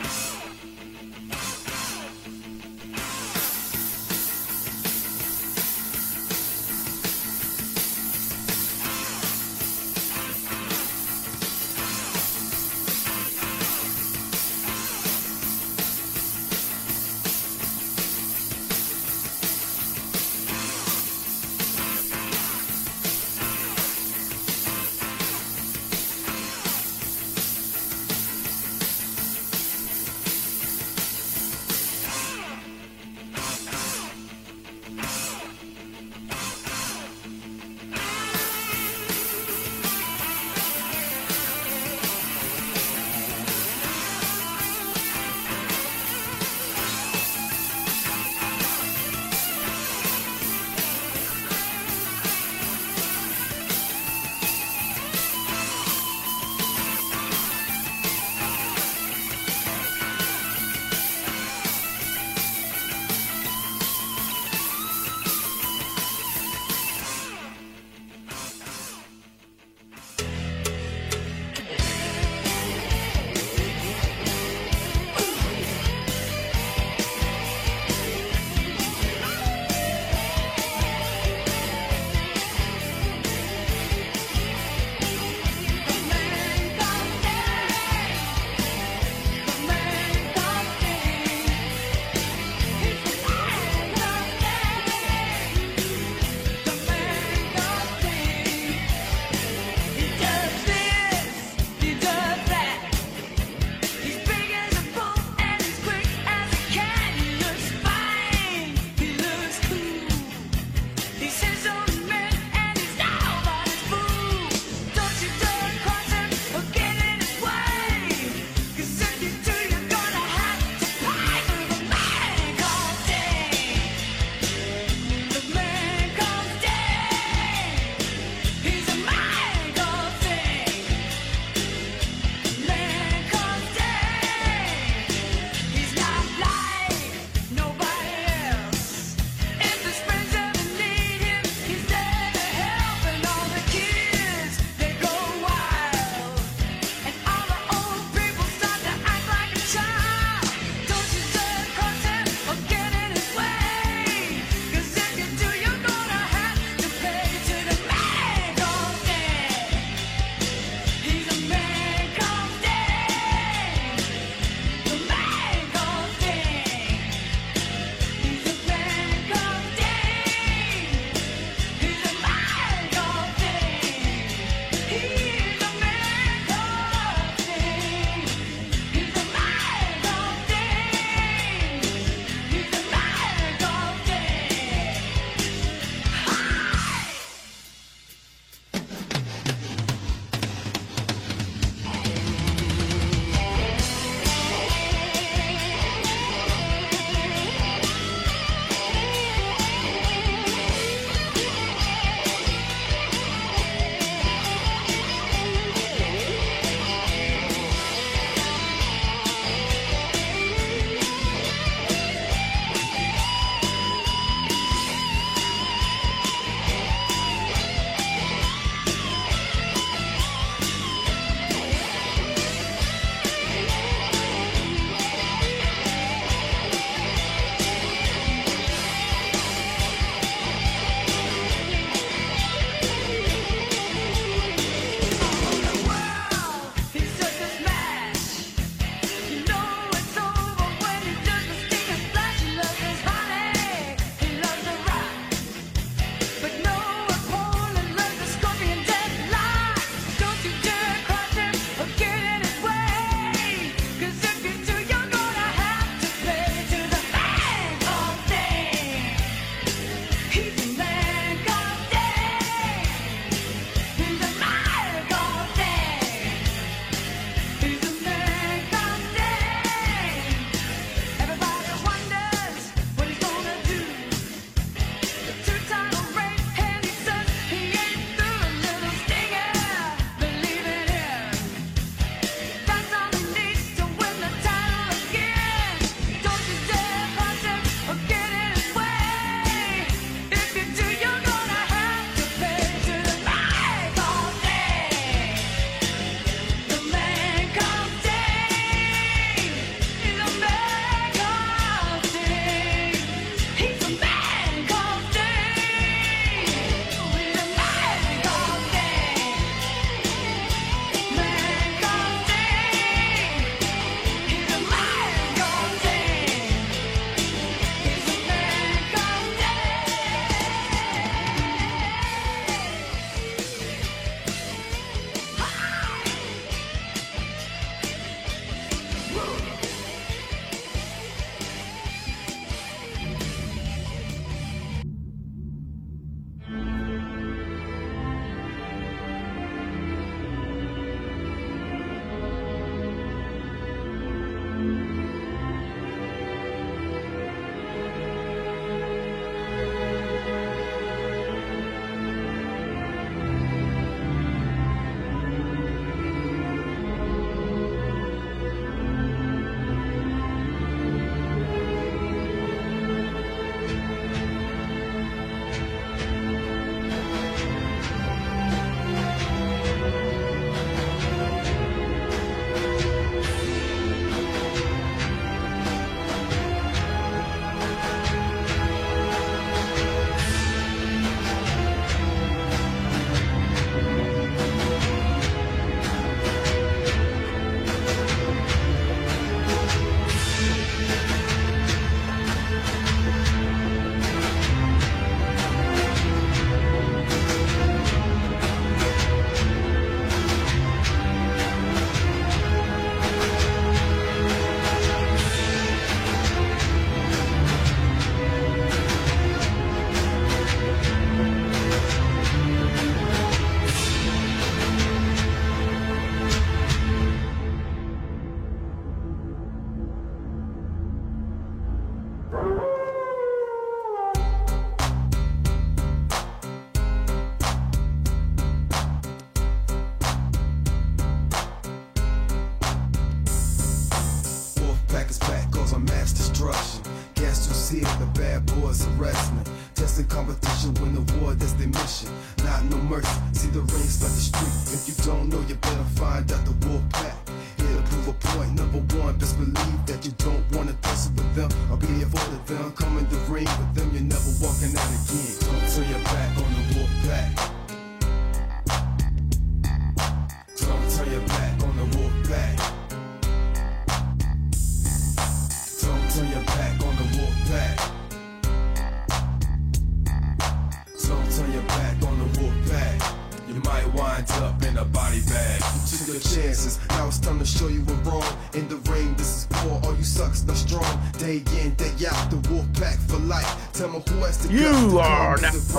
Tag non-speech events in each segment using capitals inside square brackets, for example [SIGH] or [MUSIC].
Oh!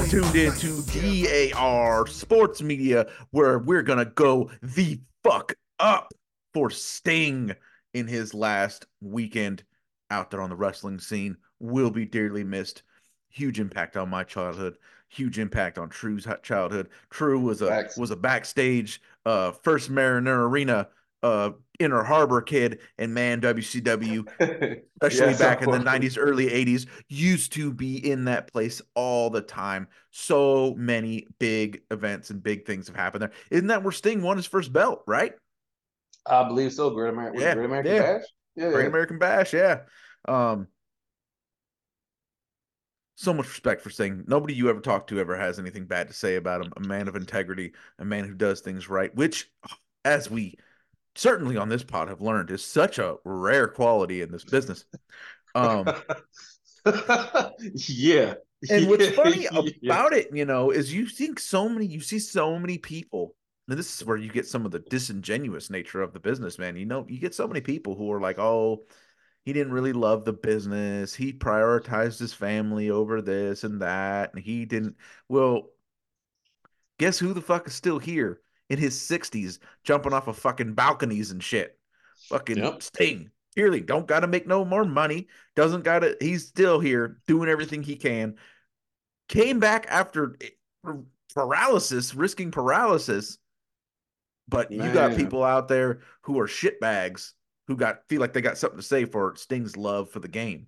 Tuned in to DAR Sports Media, where we're gonna go the fuck up for Sting in his last weekend out there on the wrestling scene. Will be dearly missed. Huge impact on my childhood. Huge impact on True's childhood. True was a was a backstage uh first Mariner Arena uh Inner Harbor kid and man WCW [LAUGHS] especially back in the 90s early 80s used to be in that place all the time. So many big events and big things have happened there. Isn't that where sting won his first belt right? I believe so. Great American, Yeah, Great American yeah. Bash. Yeah, great american bash yeah. Um so much respect for sting. Nobody you ever talk to ever has anything bad to say about him. A man of integrity a man who does things right which as we certainly on this pod have learned is such a rare quality in this business um [LAUGHS] yeah. And what's funny Yeah. about it, you know, is you think so many, you see so many people, and this is where you get some of the disingenuous nature of the business, man. You know, you get so many people who are like, oh, he didn't really love the business. He prioritized his family over this and that. And he didn't, well, guess who the fuck is still here in his 60s, jumping off of fucking balconies and shit? Fucking Yep. Sting. Clearly, don't got to make no more money. Doesn't got to, he's still here doing everything he can. Came back after paralysis, risking paralysis. But you got people out there who are shitbags who got feel like they got something to say for Sting's love for the game.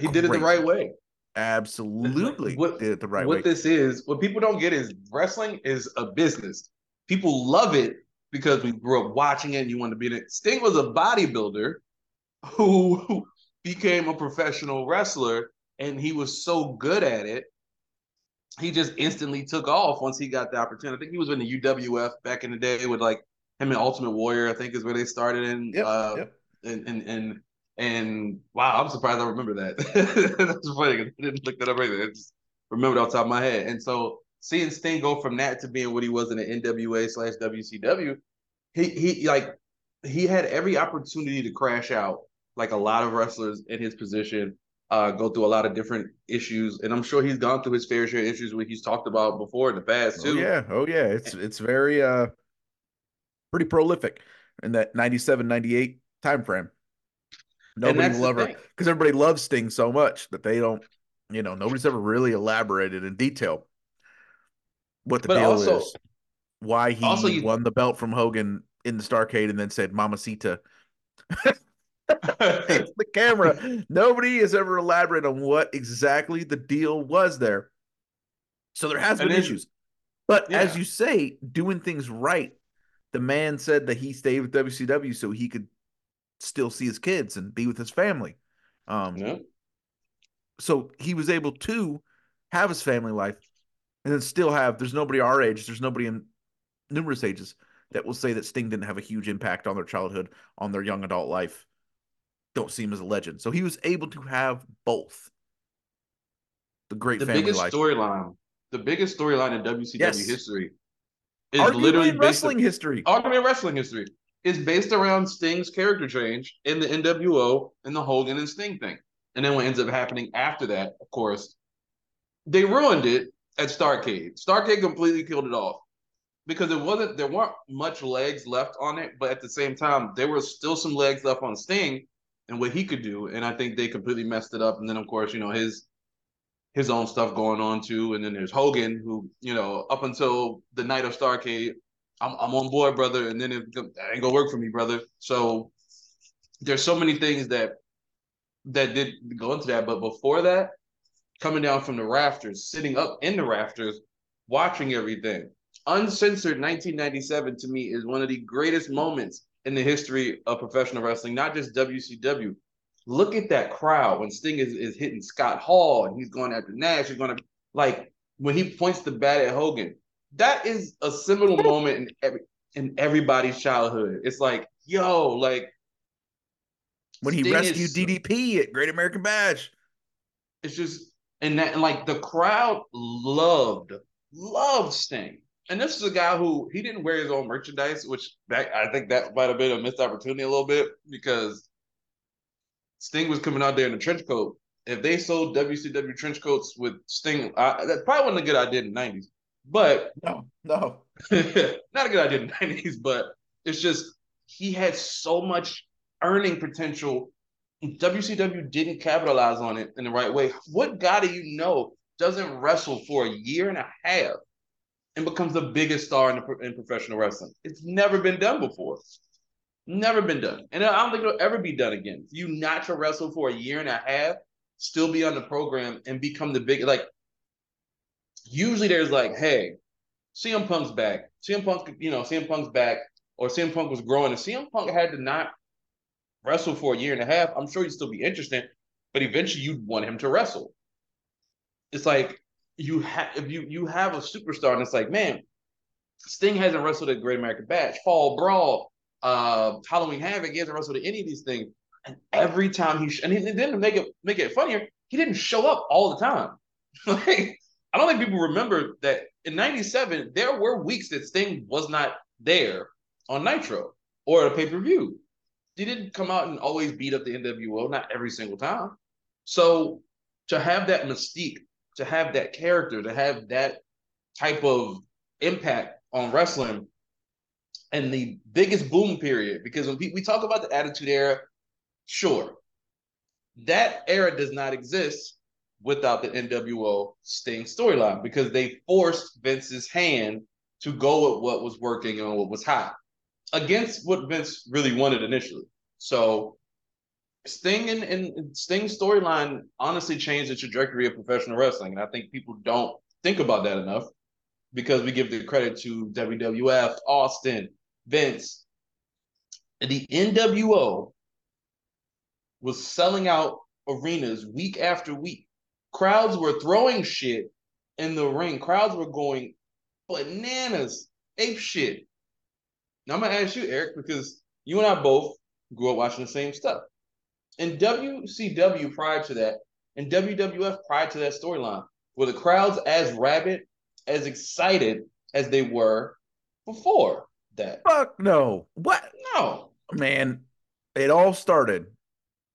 he did it the right way. Absolutely What- did the right what way. this is, what people don't get is wrestling is a business. People love it because we grew up watching it and you want to be in it. Sting was a bodybuilder who [LAUGHS] became a professional wrestler and he was so good at it. He just instantly took off once he got the opportunity. I think he was in the UWF back in the day with like him and Ultimate Warrior, I think is where they started in. Yep, uh, yep. And, and and and wow, I'm surprised I remember that. [LAUGHS] That's funny I didn't look that up either. I just remembered off the top of my head. And so seeing Sting go from that to being what he was in the NWA slash WCW, he he like he had every opportunity to crash out, like a lot of wrestlers in his position, uh, go through a lot of different issues. And I'm sure he's gone through his fair share of issues what he's talked about before in the past Oh too. yeah, oh yeah. It's it's very uh pretty prolific in that 97, 98 time frame. Nobody will ever because everybody loves Sting so much that they don't, you know, nobody's ever really elaborated in detail what the But deal also- is, why he also you- won the belt from Hogan in the Starcade and then said Mamacita [LAUGHS] [LAUGHS] the camera. Nobody has ever elaborated on what exactly the deal was there. So there has been issues. But as you say, doing things right, the man said that he stayed with WCW so he could still see his kids and be with his family. Um, Yeah. so he was able to have his family life and then still have there's nobody our age, there's nobody in numerous ages that will say that Sting didn't have a huge impact on their childhood, on their young adult life. Don't see him as a legend. So he was able to have both. The great the family biggest life. storyline, the biggest storyline in WCW Yes. history is Arguably literally in wrestling history. argument in wrestling history is based around Sting's character change in the NWO and the Hogan and Sting thing. And then what ends up happening after that, of course, they ruined it at Starcade. Starcade completely killed it off because it wasn't there weren't much legs left on it, but at the same time, there was still some legs left on Sting and what he could do. And I think they completely messed it up. And then of course, you know, his his own stuff going on too. And then there's Hogan, who, you know, up until the night of Starcade, I'm, I'm on board, brother. And then it that ain't gonna work for me, brother. So there's so many things that that did go into that. But before that, coming down from the rafters, sitting up in the rafters, watching everything. Uncensored 1997 to me is one of the greatest moments in the history of professional wrestling, not just WCW. Look at that crowd when Sting is, is hitting Scott Hall and he's going after Nash. He's going to like when he points the bat at Hogan. That is a seminal moment in every in everybody's childhood. It's like, yo, like when he rescued is- DDP at Great American Bash. it's just and that and like the crowd loved loved Sting. And this is a guy who he didn't wear his own merchandise, which that I think that might have been a missed opportunity a little bit because Sting was coming out there in a trench coat. If they sold WCW trench coats with Sting, I, that probably wasn't a good idea in the nineties. But No, no. [LAUGHS] not a good idea in the nineties. But it's just he had so much earning potential. WCW didn't capitalize on it in the right way. What guy do you know doesn't wrestle for a year and a half and becomes the biggest star in, the, in professional wrestling? It's never been done before. Never been done. And I don't think it'll ever be done again. You not to wrestle for a year and a half, still be on the program and become the big like usually there's like, hey, CM Punk's back. CM Punk, you know, CM Punk's back, or CM Punk was growing, and CM Punk had to not wrestle for a year and a half. I'm sure he'd still be interesting, but eventually you'd want him to wrestle. It's like you have if you you have a superstar, and it's like, man, Sting hasn't wrestled at Great American Bash, Fall Brawl, uh, Halloween Havoc. He hasn't wrestled at any of these things, and every time he sh- and, he, then to make it make it funnier, he didn't show up all the time. [LAUGHS] like I don't think people remember that in '97 there were weeks that Sting was not there on Nitro or a pay per view. He didn't come out and always beat up the NWO, not every single time. So to have that mystique, to have that character, to have that type of impact on wrestling, and the biggest boom period, because when we talk about the Attitude Era, sure, that era does not exist without the NWO Sting storyline because they forced Vince's hand to go with what was working and what was hot against what Vince really wanted initially. So Sting and, and Sting's storyline honestly changed the trajectory of professional wrestling. And I think people don't think about that enough because we give the credit to WWF, Austin, Vince. And the NWO was selling out arenas week after week. Crowds were throwing shit in the ring. Crowds were going bananas, ape shit. Now I'm gonna ask you, Aric, because you and I both grew up watching the same stuff. In WCW prior to that, and WWF prior to that storyline, were the crowds as rabid, as excited as they were before that? Fuck no. What? No. Man, it all started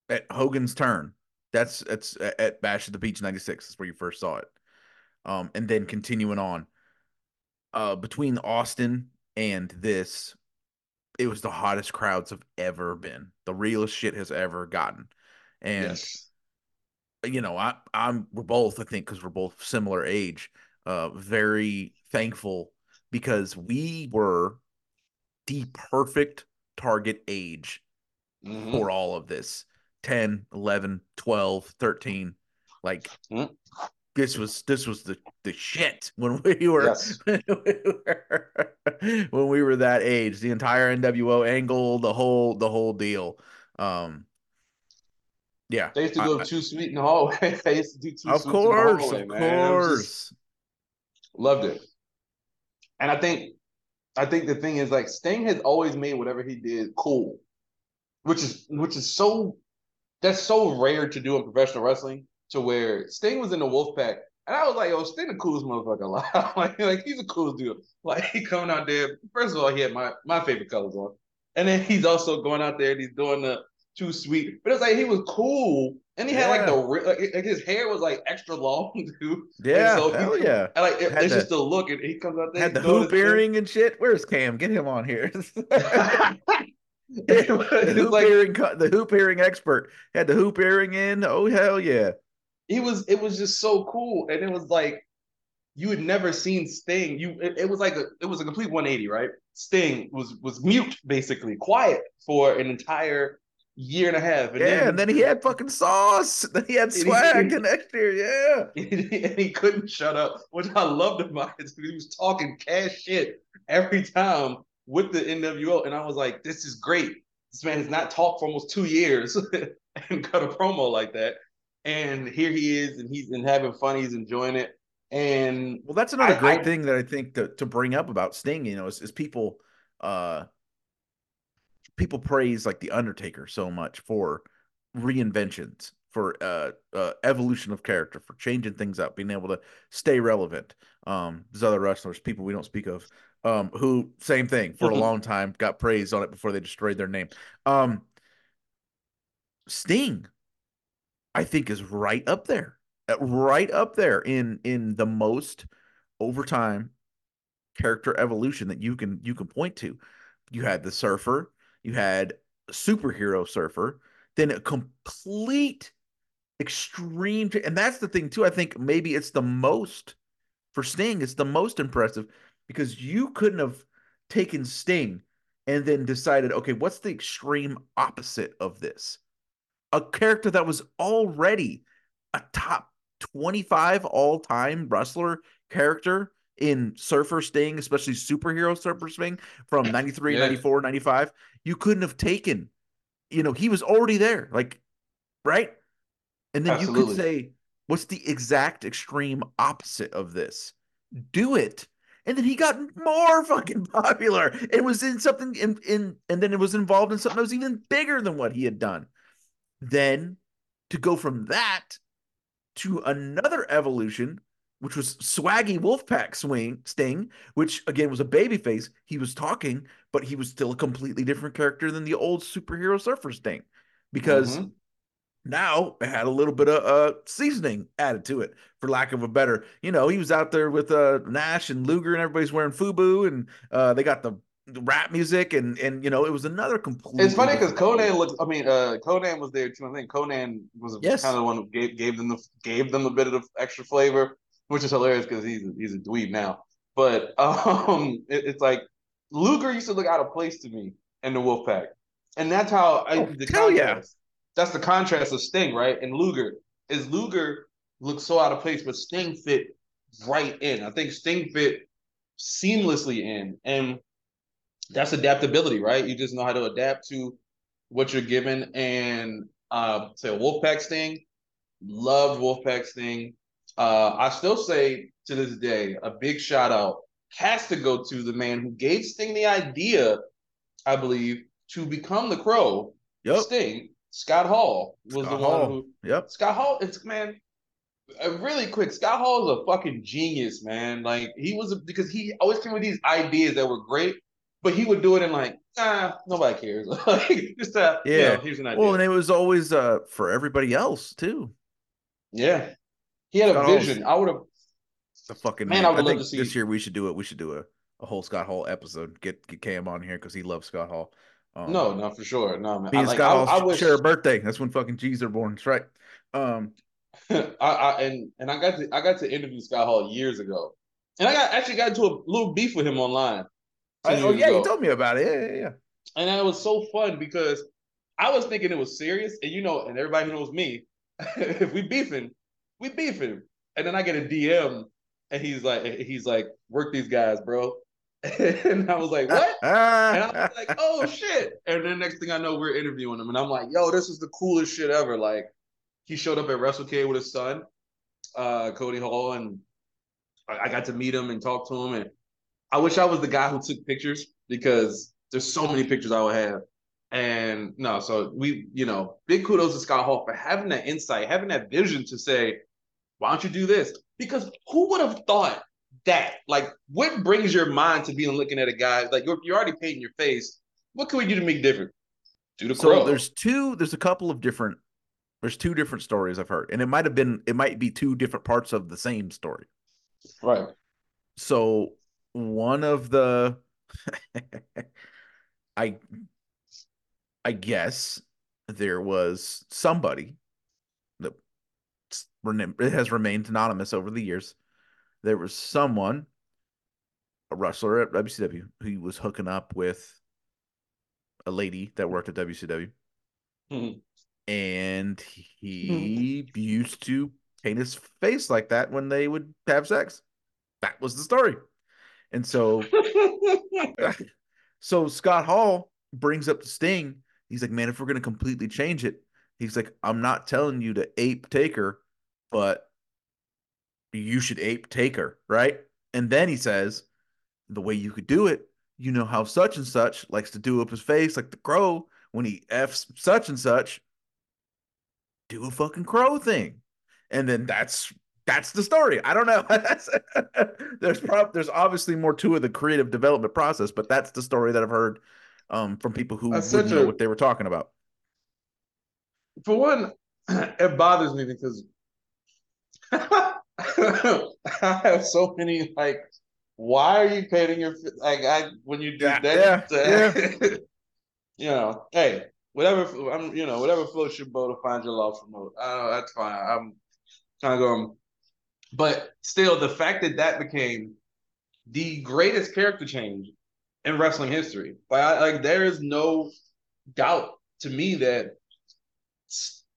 at Hogan's turn. That's that's at Bash at the Beach 96. That's where you first saw it. Um, and then continuing on. Uh between Austin and this, it was the hottest crowds have ever been. The realest shit has ever gotten. And yes. you know, I I'm we're both, I think, because we're both similar age, uh, very thankful because we were the perfect target age Mhm. for all of this 10 11 12 13 like Mhm. this was this was the the shit when we were Yes. [LAUGHS] when we were when we were that age the entire nwo angle the whole the whole deal um yeah They used to go I- too sweet in the hallway. [LAUGHS] they used to do too of sweet in the course hallway, of man. It just- course Loved it. And I think I think the thing is like Sting has always made whatever he did cool. Which is which is so that's so rare to do in professional wrestling to where Sting was in the Wolfpack and I was like, yo, Sting the coolest motherfucker alive. [LAUGHS] like, like he's the coolest dude. Like he coming out there. First of all, he had my my favorite colors on. And then he's also going out there and he's doing the too sweet. But it's like he was cool. And he had like the like, like his hair was like extra long, [LAUGHS] dude. yeah so hell he- yeah And like it, it's the- just a look, and he comes out there. had the hoop thing. earring and shit where's cam get him on here [LAUGHS] [LAUGHS] It the hoop like earring, the hoop earring expert had the hoop earring in. Oh hell yeah! he was. It was just so cool, and it was like you had never seen Sting. You, it, it was like a, it was a complete 180, right? Sting was was mute, basically quiet for an entire year and a half. And yeah, then, and then he had fucking sauce. [LAUGHS] Then he had swag [LAUGHS] the next year. Yeah. and he couldn't shut up, which I loved about it. He was talking cash shit every time with the NWO, and I was like, "This is great. This man has not talked for almost two years [LAUGHS] and cut a promo like that." And here he is, and he's and having fun. He's enjoying it, and Well, that's another I- great I- thing that I think to, to bring up about Sting, you know, is, is people uh people praise like the Undertaker so much for reinventions, for uh, uh evolution of character, for changing things up, being able to stay relevant. Um, there's other wrestlers, people we don't speak of, um, who same thing for a Mhm. long time got praised on it before they destroyed their name. Um, Sting, I think, is right up there, uh, right up there in in the most overtime character evolution that you can you can point to. You had the surfer, you had superhero surfer, then a complete extreme, and that's the thing too. I think maybe it's the most for Sting. It's the most impressive because you couldn't have taken Sting and then decided, okay, what's the extreme opposite of this? A character that was already a top 25 all time wrestler character in Surfer Sting, especially superhero Surfer Sting from 93, Yeah. 94, 95. You couldn't have taken, you know, he was already there, like, right? And then you could say, what's the exact extreme opposite of this? Do it. And then he got more [LAUGHS] fucking popular. and was in something in, in and then it was involved in something that was even bigger than what he had done. Then to go from that to another evolution, which was Swaggy Wolfpack swing Sting, which again was a babyface. He was talking, but he was still a completely different character than the old superhero surfer Sting. Because Mhm. Now it had a little bit of uh seasoning added to it, for lack of a better. You know, he was out there with uh Nash and Luger, and everybody's wearing FUBU, and uh they got the, rap music, and and you know it was another complete. It's funny because Konnan looked. I mean, uh, Konnan was there too. I think Konnan was Yes. kind of the one who gave gave them the gave them a bit of the extra flavor, which is hilarious because he's he's a dweeb now. But [LAUGHS] um, it- it's like Luger used to look out of place to me in the Wolfpack, and that's how I, Oh, the hell yeah. That's the contrast of Sting, right? And Luger is Luger looked so out of place, but Sting fit right in. I think Sting fit seamlessly in, and that's adaptability, right? You just know how to adapt to what you're given. And uh, say Wolfpack Sting, loved Wolfpack Sting. Uh, I still say to this day, a big shout out has to go to the man who gave Sting the idea, I believe, to become the Crow. Yep. Sting, Scott Hall was Scott the Hall. one who Yep. Scott Hall, it's man. really quick, Scott Hall is a fucking genius, man. Like he was a, because he always came with these ideas that were great, but he would do it in like, nah, nobody cares. [LAUGHS] like just uh, yeah, Yeah. here's an idea. Well, and it was always uh for everybody else too. yeah, he had a Scott Hall's- vision. I would have. The fucking Man. I I, would love think to see- this year we should do it. We should do a, a whole Scott Hall episode. Get get Cam on here because he loves Scott Hall. Um, No, no, for sure, no man. I, like, Scott I, Hall I wish, share a birthday. That's when fucking G's are born. That's right. Um, [LAUGHS] I, I and and I got to I got to interview Scott Hall years ago, and I got actually got into a little beef with him online. I- oh yeah, you ago. told me about it. Yeah, yeah, yeah. and it was so fun because I was thinking it was serious, and you know, and everybody knows me. [LAUGHS] if we beefing, we beefing, and then I get a DM, and he's like, he's like, work these guys, bro. [LAUGHS] and I was like, what? And I was [LAUGHS] like, oh shit. And then next thing I know, we're interviewing him, and I'm like, yo, this is the coolest shit ever. Like, he showed up at WrestleCade with his son, uh, Cody Hall, and I, I got to meet him and talk to him. And I wish I was the guy who took pictures because there's so many pictures I would have. And no, so we, you know, big kudos to Scott Hall for having that insight, having that vision to say, why don't you do this? Because who would have thought that? Like, what brings your mind to being looking at a guy like you're, you're already painting your face? What can we do to make different? Do the so crow. there's two. There's a couple of different. There's two different stories I've heard, and it might have been. It might be two different parts of the same story. right. So one of the [LAUGHS] I I guess there was somebody that it has remained anonymous over the years. There was someone, a wrestler at WCW, who was hooking up with a lady that worked at WCW. Mhm. and he used to paint his face like that when they would have sex. That was the story. And so [LAUGHS] so Scott Hall brings up the Sting. He's like, man, if we're gonna completely change it, he's like, I'm not telling you to ape Taker, but you should ape Taker, right? And then he says, the way you could do it, you know how such and such likes to do up his face like the crow when he f's such and such. Do a fucking crow thing, and then that's that's the story. I don't know. [LAUGHS] There's prob- there's obviously more to the creative development process, but that's the story that I've heard um, from people who wouldn't know a- what they were talking about. For one, [CLEARS THROAT] it bothers me because [LAUGHS] [LAUGHS] [LAUGHS] I have so many like, why are you painting your like I when you do Yeah, that? yeah, [LAUGHS] [LAUGHS] you know, hey, whatever I'm, you know, whatever floats your boat to find your love promote. Uh, that's fine. I'm kind of going, but still, the fact that that became the greatest character change in wrestling history, like, I, like there is no doubt to me that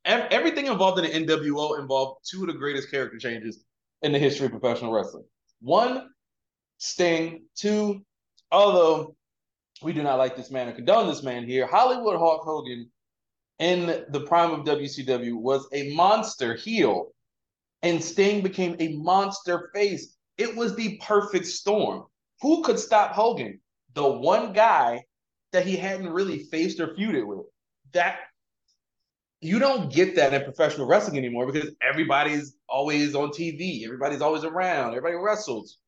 everything involved in the NWO involved two of the greatest character changes in the history of professional wrestling. One, Sting. Two, although we do not like this man or condone this man here, Hollywood Hulk Hogan in the prime of WCW was a monster heel, and Sting became a monster face. It was the perfect storm. Who could stop Hogan? The one guy that he hadn't really faced or feuded with. That you don't get that in professional wrestling anymore because everybody's always on TV, everybody's always around, everybody wrestles.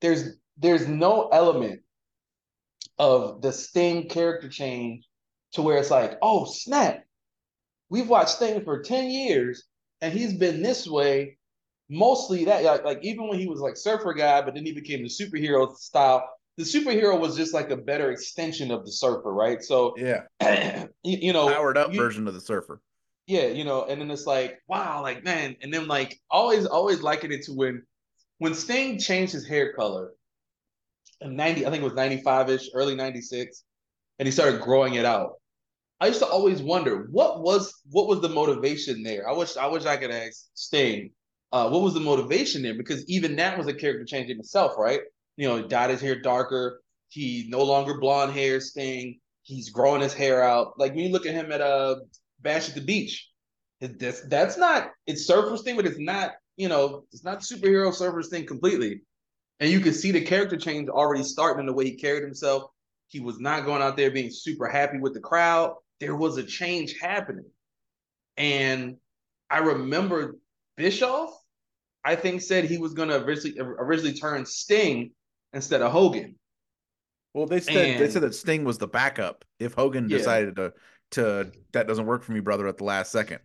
There's there's no element of the Sting character change to where it's like, oh snap, we've watched Sting for 10 years and he's been this way. Mostly that like, like even when he was like surfer guy, but then he became the superhero style. The superhero was just like a better extension of the surfer, right? So Yeah, [CLEARS THROAT] you, you know, powered up you- version of the Surfer. yeah, you know, and then it's like, wow, like man, and then like always, always liken it to when when Sting changed his hair color in 90, I think it was 95-ish, early 96, and he started growing it out. I used to always wonder what was what was the motivation there. I wish I wish I could ask Sting, uh, what was the motivation there? Because even that was a character change in itself, right? You know, dyed his hair darker. He no longer blonde hair Sting. He's growing his hair out. Like when you look at him at a Bash at the Beach, that's that's not it's surfer thing, but it's not you know it's not superhero surfer thing completely. And you can see the character change already starting in the way he carried himself. He was not going out there being super happy with the crowd. There was a change happening. And I remember Bischoff, I think, said he was going to originally, originally turn Sting instead of Hogan. Well, they said they said that Sting was the backup if Hogan Yeah. decided to to that doesn't work for me, brother, at the last second.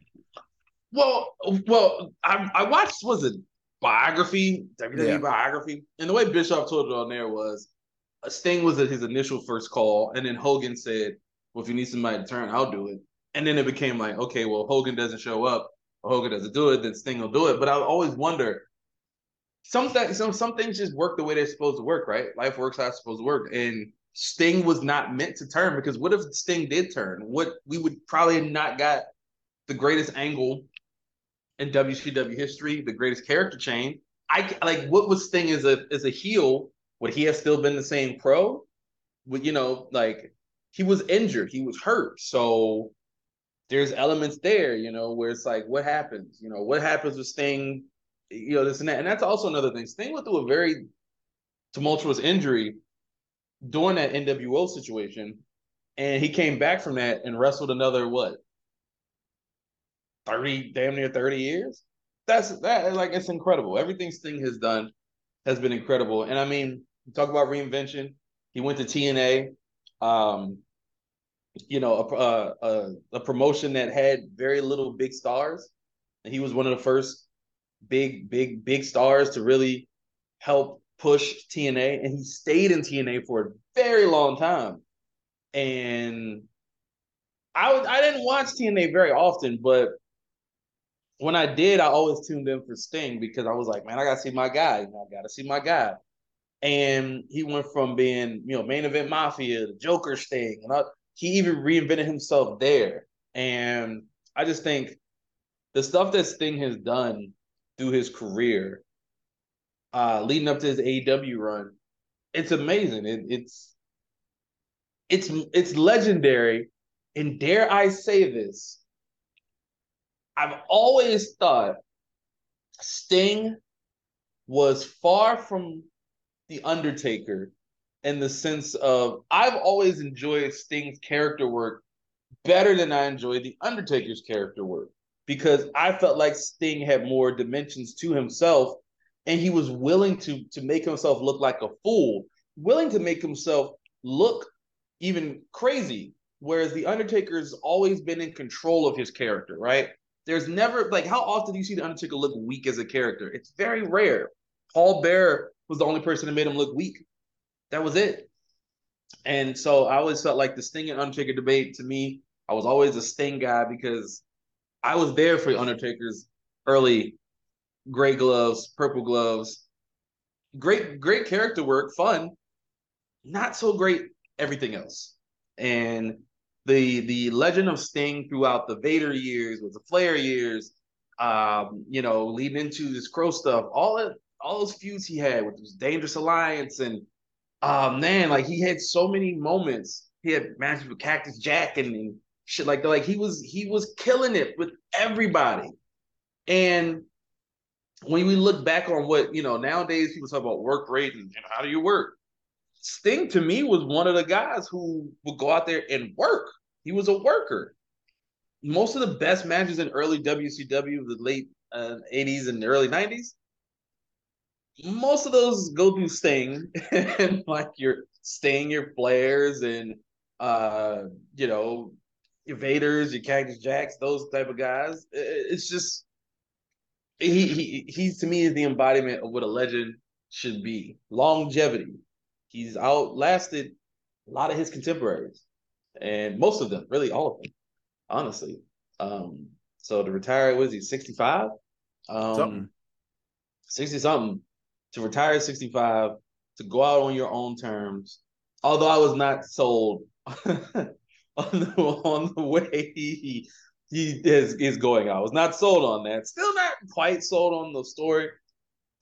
Well, well, I, I watched was it biography, WWE Yeah. biography, and the way Bischoff told it on there was uh, Sting was at his initial first call, and then Hogan said, "Well, if you need somebody to turn, I'll do it." And then it became like, okay, well, Hogan doesn't show up, Hogan doesn't do it, then Sting will do it. But I always wonder, some th- some some things just work the way they're supposed to work, right? Life works how it's supposed to work, and Sting was not meant to turn because what if Sting did turn? What we would probably not got the greatest angle in WCW history, the greatest character change. I like what was Sting as a as a heel? Would he have still been the same pro? Would you know like he was injured, he was hurt, so there's elements there, you know, where it's like what happens, you know, what happens with Sting, you know, this and that, and that's also another thing. Sting went through a very tumultuous injury during that NWO situation, and he came back from that and wrestled another what 30 damn near 30 years? That's that like it's incredible. Everything sting has done has been incredible. And i mean talk about reinvention. He went to tna um you know a, a, a, a promotion that had very little big stars. And he was one of the first big big big stars to really help push tna and he stayed in tna for a very long time and I was I didn't watch TNA very often, but when I did, I always tuned in for Sting because I was like, man, I gotta see my guy. I gotta see my guy. And he went from being, you know, main event mafia, the Joker Sting, and I, he even reinvented himself there. And I just think the stuff that Sting has done through his career, uh, leading up to his AEW run, it's amazing. It, it's it's it's legendary. And dare I say this, I've always thought Sting was far from the Undertaker in the sense of I've always enjoyed Sting's character work better than I enjoyed the Undertaker's character work because I felt like Sting had more dimensions to himself and he was willing to to make himself look like a fool, willing to make himself look even crazy whereas the Undertaker's always been in control of his character, right? There's never like how often do you see the Undertaker look weak as a character? It's very rare. Paul Bearer was the only person that made him look weak. That was it. And so I always felt like the Sting and Undertaker debate to me, I was always a Sting guy because I was there for Undertaker's early gray gloves, purple gloves. Great, great character work, fun. Not so great everything else. And the the legend of Sting throughout the Vader years, with the Flair years, um, you know, leading into this Crow stuff, all that, all those feuds he had with this Dangerous Alliance, and uh, man, like he had so many moments. He had matches with Cactus Jack and, and shit like. Like he was he was killing it with everybody. And when we look back on what you know nowadays, people talk about work rate and, and how do you work. Sting to me was one of the guys who would go out there and work. He was a worker. Most of the best matches in early WCW, the late uh, 80s and early 90s, most of those go through Sting and [LAUGHS] like your Sting, your Flairs, and uh, you know, your Vaders, your Cactus Jacks, those type of guys. It's just he he he's to me is the embodiment of what a legend should be. Longevity. He's outlasted a lot of his contemporaries, and most of them, really all of them, honestly. Um, so to retire, was he sixty five? Um, something. sixty something to retire at 65, to go out on your own terms. Although I was not sold [LAUGHS] [LAUGHS] on the on the way he he is, is going out. I was not sold on that. Still not quite sold on the story.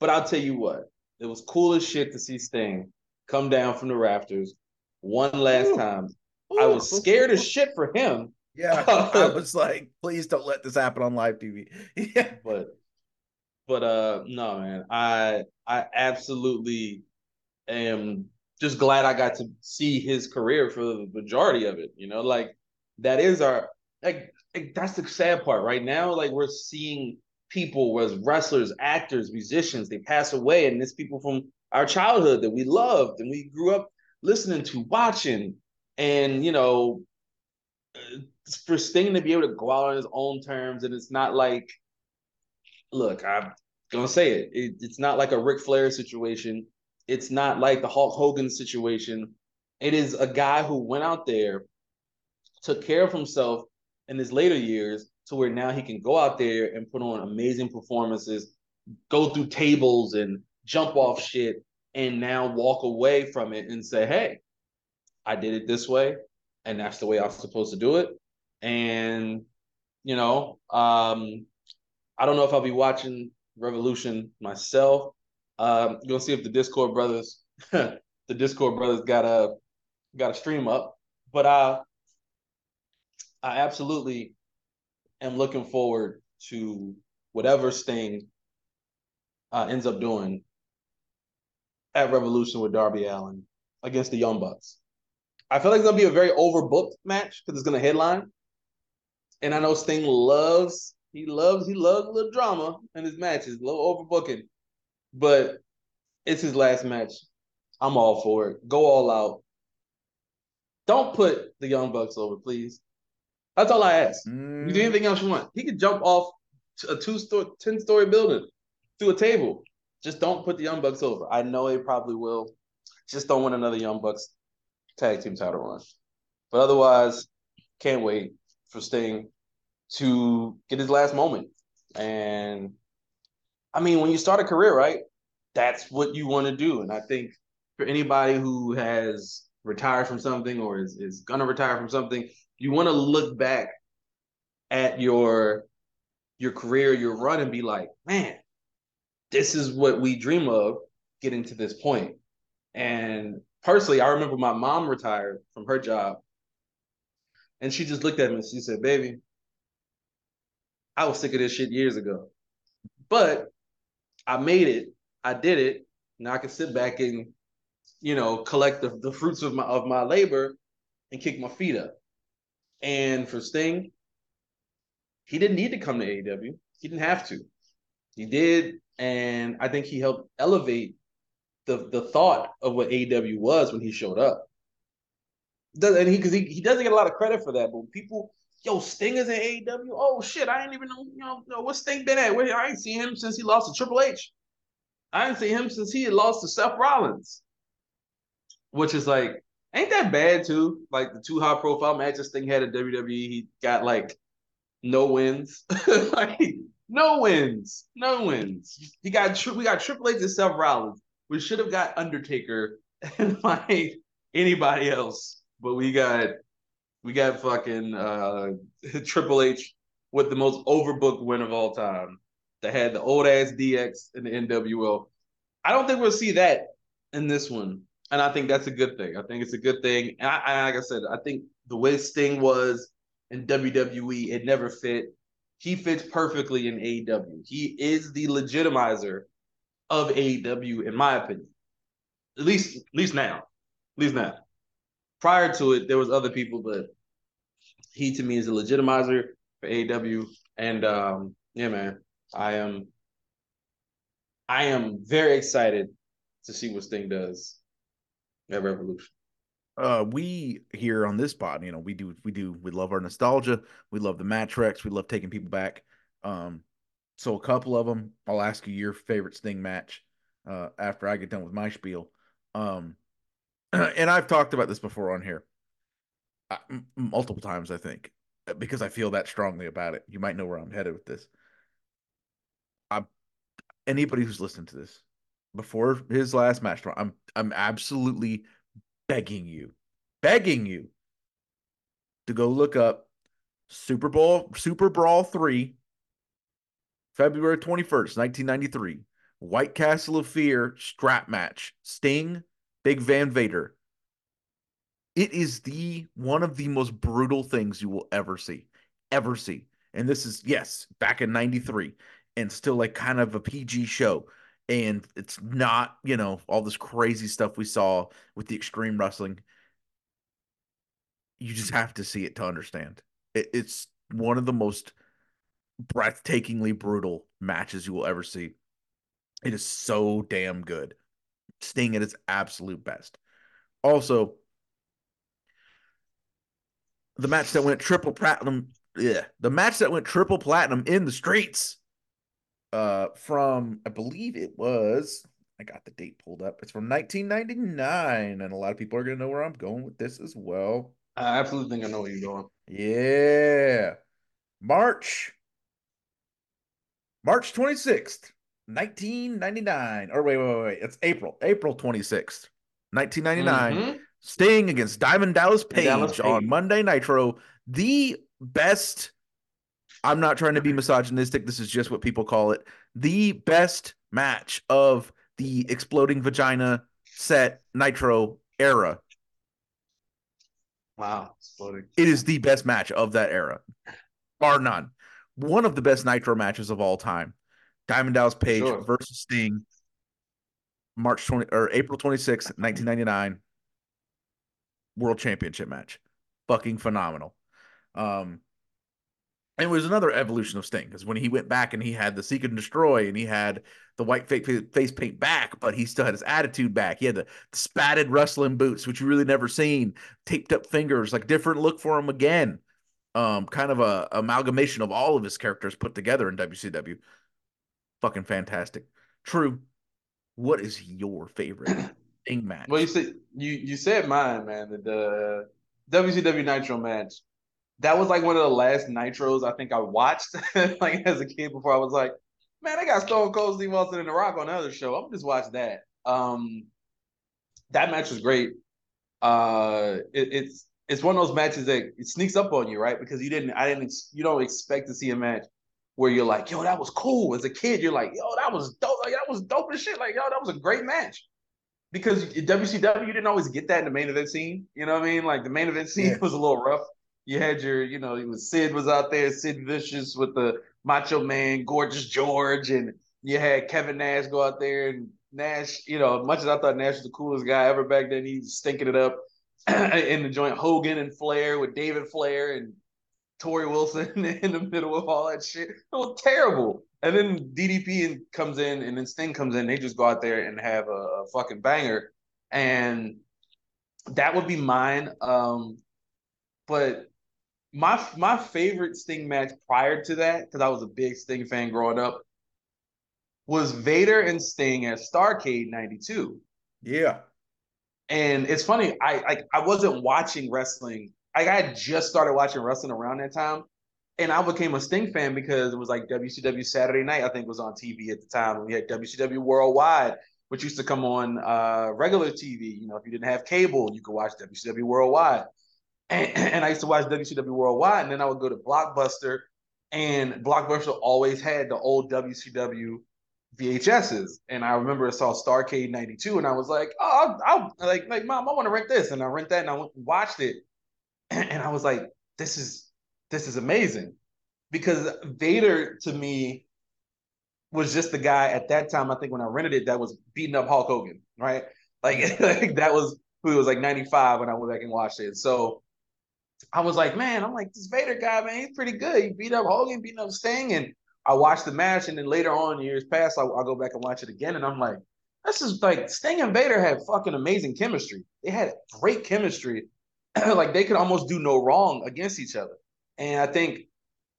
But I'll tell you what, it was cool as shit to see Sting come down from the rafters one last Ooh. time. Ooh. I was scared as shit for him. Yeah, [LAUGHS] I was like, please don't let this happen on live TV. [LAUGHS] yeah, but but uh, no, man, I I absolutely am just glad I got to see his career for the majority of it. You know, like that is our like, like that's the sad part right now. Like we're seeing people as wrestlers, actors, musicians, they pass away, and it's people from our childhood that we loved and we grew up listening to, watching, and you know, for Sting to be able to go out on his own terms, and it's not like look, I'm gonna say it. it. It's not like a Ric Flair situation. It's not like the Hulk Hogan situation. It is a guy who went out there, took care of himself in his later years to where now he can go out there and put on amazing performances, go through tables and jump off shit, and now walk away from it and say, hey, I did it this way, and that's the way I was supposed to do it. And, you know, um, I don't know if I'll be watching Revolution myself. Um, gonna see if the Discord brothers, [LAUGHS] the Discord brothers got a got a stream up. But I, I absolutely am looking forward to whatever Sting uh, ends up doing at Revolution with Darby Allin against the Young Bucks. I feel like it's gonna be a very overbooked match because it's gonna headline. And I know Sting loves he loves he loves a little drama in his matches, a little overbooking. But it's his last match. I'm all for it. Go all out. Don't put the Young Bucks over, please. That's all I ask. Mm. You do anything else you want. He could jump off a two story, 10 story building through a table. Just don't put the Young Bucks over. I know they probably will. Just don't want another Young Bucks tag team title run. But otherwise, can't wait for Sting to get his last moment. And I mean, when you start a career, right, that's what you want to do. And I think for anybody who has retired from something or is, is gonna retire from something, you want to look back at your your career, your run, and be like, man, this is what we dream of getting to this point. And personally, I remember my mom retired from her job, and she just looked at me and she said, "Baby, I was sick of this shit years ago, but I made it. I did it. Now I can sit back and, you know, collect the, the fruits of my of my labor and kick my feet up." And for Sting, he didn't need to come to AEW. He didn't have to. He did, and I think he helped elevate the the thought of what AEW was when he showed up. Does and he because he, he doesn't get a lot of credit for that, but people, yo, Sting is in AEW. Oh shit, I didn't even know, you know, know what Sting been at. I ain't seen him since he lost to Triple H. I ain't seen him since he had lost to Seth Rollins. Which is like, ain't that bad too? Like the two high profile matches Sting had at WWE, he got like no wins. [LAUGHS] like no wins, no wins. He got we got Triple H and Seth Rollins. We should have got Undertaker [LAUGHS] and like anybody else, but we got we got fucking uh, [LAUGHS] Triple H with the most overbooked win of all time. That had the old ass DX in the NWO. I don't think we'll see that in this one, and I think that's a good thing. I think it's a good thing. And I, I like I said, I think the way Sting was in WWE, it never fit. He fits perfectly in AEW. He is the legitimizer of AEW, in my opinion. At least, at least now. At least now. Prior to it, there was other people, but he to me is a legitimizer for AEW. And um, yeah, man, I am I am very excited to see what Sting does at Revolution. Uh, we here on this pod, you know, we do we do we love our nostalgia, we love the wrecks, we love taking people back. Um, so a couple of them, I'll ask you your favorite Sting match uh, after I get done with my spiel. Um, [CLEARS THROAT] and I've talked about this before on here uh, m- multiple times, I think, uh, because I feel that strongly about it. You might know where I'm headed with this. I'm anybody who's listened to this before his last match, I'm I'm absolutely begging you, begging you to go look up Super Bowl Super Brawl three February 21st, 1993. White Castle of Fear strap match. Sting, Big Van Vader. It is the one of the most brutal things you will ever see. Ever see. And this is, yes, back in 93 and still like kind of a PG show. And it's not, you know, all this crazy stuff we saw with the extreme wrestling. You just have to see it to understand. It, it's one of the most breathtakingly brutal matches you will ever see. It is so damn good. Sting at its absolute best. Also, the match that went triple platinum, yeah, the match that went triple platinum in the streets. Uh, from I believe it was I got the date pulled up. It's from 1999, and a lot of people are gonna know where I'm going with this as well. I absolutely think I know where you're going. Yeah, March March 26th, 1999. Or wait, wait, wait, wait. It's April. April 26th, 1999. Mm-hmm. Sting against Diamond Dallas Page, Dallas Page on Monday Nitro. The best. I'm not trying to be misogynistic. This is just what people call it. The best match of the exploding vagina set Nitro era. Wow. Exploding. It is the best match of that era, bar none one of the best Nitro matches of all time. Diamond Dallas Page sure. versus Sting, March 20 or April 26, 1999, World Championship match. Fucking phenomenal. Um, it was another evolution of Sting because when he went back and he had the Seek and Destroy and he had the white face paint back, but he still had his attitude back. He had the, the spatted wrestling boots, which you really never seen, taped up fingers, like different look for him again um kind of a amalgamation of all of his characters put together in WCW. Fucking fantastic. True. What is your favorite [CLEARS THROAT] thing match? Well, you said you you said mine, man. The, the WCW Nitro match. That was like one of the last Nitros I think I watched [LAUGHS] like as a kid before I was like, man, I got Stone Cold Steve Austin and The Rock on another show. I'm just watch that. Um, that match was great. Uh, it, it's it's one of those matches that it sneaks up on you, right? Because you didn't, I didn't, you don't expect to see a match where you're like, yo, that was cool. As a kid, you're like, yo, that was dope. Like, that was dope as shit. Like, yo, that was a great match. Because WCW, you didn't always get that in the main event scene. You know what I mean? Like the main event scene yeah. [LAUGHS] was a little rough. You had your, you know, was Sid was out there, Sid Vicious with the Macho Man, Gorgeous George, and you had Kevin Nash go out there and Nash, you know, much as I thought Nash was the coolest guy ever back then, he's stinking it up [CLEARS THROAT] in the joint. Hogan and Flair with David Flair and Torrie Wilson [LAUGHS] in the middle of all that shit. It was terrible. And then DDP comes in and then Sting comes in. They just go out there and have a, a fucking banger. And that would be mine. Um, but my my favorite Sting match prior to that, because I was a big Sting fan growing up, was Vader and Sting at Starcade '92. Yeah. And it's funny, I like I wasn't watching wrestling. Like I had just started watching wrestling around that time. And I became a Sting fan because it was like WCW Saturday Night, I think was on TV at the time. We had WCW Worldwide, which used to come on uh, regular TV. You know, if you didn't have cable, you could watch WCW Worldwide. And, [CLEARS THROAT] and I used to watch WCW Worldwide, and then I would go to Blockbuster, and Blockbuster always had the old WCW VHSs, and I remember I saw Starcade '92, and I was like, "Oh, I'll, I'll, like, like, mom, I want to rent this," and I rent that, and I went and watched it, [CLEARS THROAT] and I was like, "This is this is amazing," because Vader to me was just the guy at that time. I think when I rented it, that was beating up Hulk Hogan, right? [LAUGHS] Like, [LAUGHS] like that was who it was like '95 when I went back and watched it. So I was like, man, I'm like this Vader guy, man, he's pretty good. He beat up Hogan, beat up Sting, and I watched the match, and then later on, years past, I, will go back and watch it again, and I'm like, this is like Sting and Vader had fucking amazing chemistry. They had great chemistry, [CLEARS THROAT] like they could almost do no wrong against each other. And I think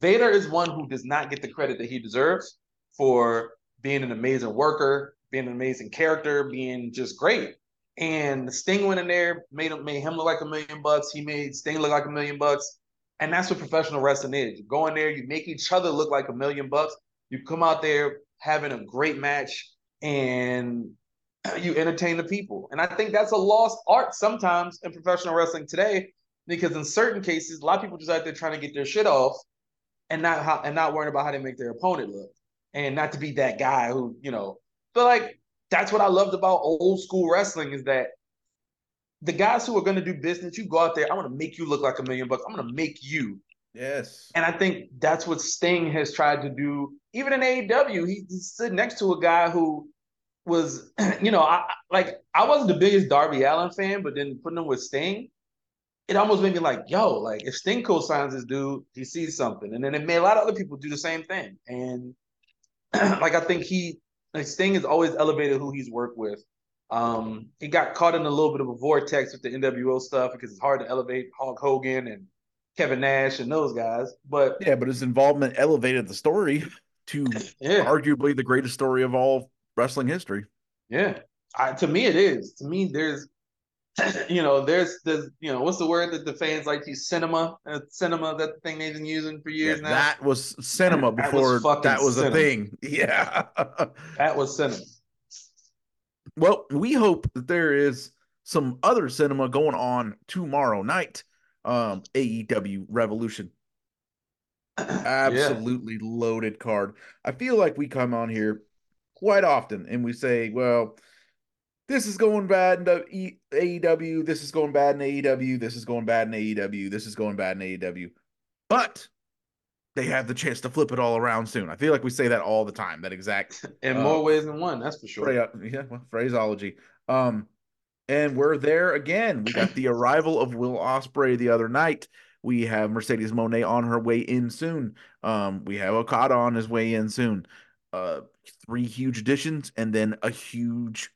Vader is one who does not get the credit that he deserves for being an amazing worker, being an amazing character, being just great. And Sting went in there, made him made him look like a million bucks. He made Sting look like a million bucks. And that's what professional wrestling is. You go in there, you make each other look like a million bucks. You come out there having a great match and you entertain the people. And I think that's a lost art sometimes in professional wrestling today, because in certain cases, a lot of people just out there trying to get their shit off and not how, and not worrying about how they make their opponent look. And not to be that guy who, you know, but like that's what I loved about old school wrestling is that the guys who are going to do business, you go out there. I'm to make you look like a million bucks. I'm going to make you. Yes. And I think that's what Sting has tried to do. Even in AEW, he, he's sitting next to a guy who was, [CLEARS THROAT] you know, I like I wasn't the biggest Darby Allin fan, but then putting him with Sting, it almost made me like, yo, like if Sting co-signs this dude, he sees something, and then it made a lot of other people do the same thing. And [CLEARS THROAT] like I think he, like Sting has always elevated who he's worked with. Um, he got caught in a little bit of a vortex with the NWO stuff because it's hard to elevate Hulk Hogan and Kevin Nash and those guys. But yeah, but his involvement elevated the story to [LAUGHS] yeah. arguably the greatest story of all wrestling history. Yeah, I, to me it is. To me, there's [CLEARS THROAT] you know, there's there's you know, what's the word that the fans like to use? Cinema, uh, cinema. That thing they've been using for years yeah, now. That was cinema before that was, that was a thing. [LAUGHS] Yeah, that was cinema. Well, we hope that there is some other cinema going on tomorrow night. Um, AEW Revolution. [CLEARS THROAT] Absolutely yeah. loaded card. I feel like we come on here quite often and we say, well, this is going bad in AEW, this is going bad in AEW, this is going bad in AEW, this is going bad in AEW. But they have the chance to flip it all around soon. I feel like we say that all the time. That exact [LAUGHS] in uh, more ways than one. That's for sure. yeah, well, phraseology. Um, and we're there again. We got the arrival of Will Ospreay the other night. We have Mercedes Moné on her way in soon. Um, we have Okada on his way in soon. Uh, three huge additions, and then a huge.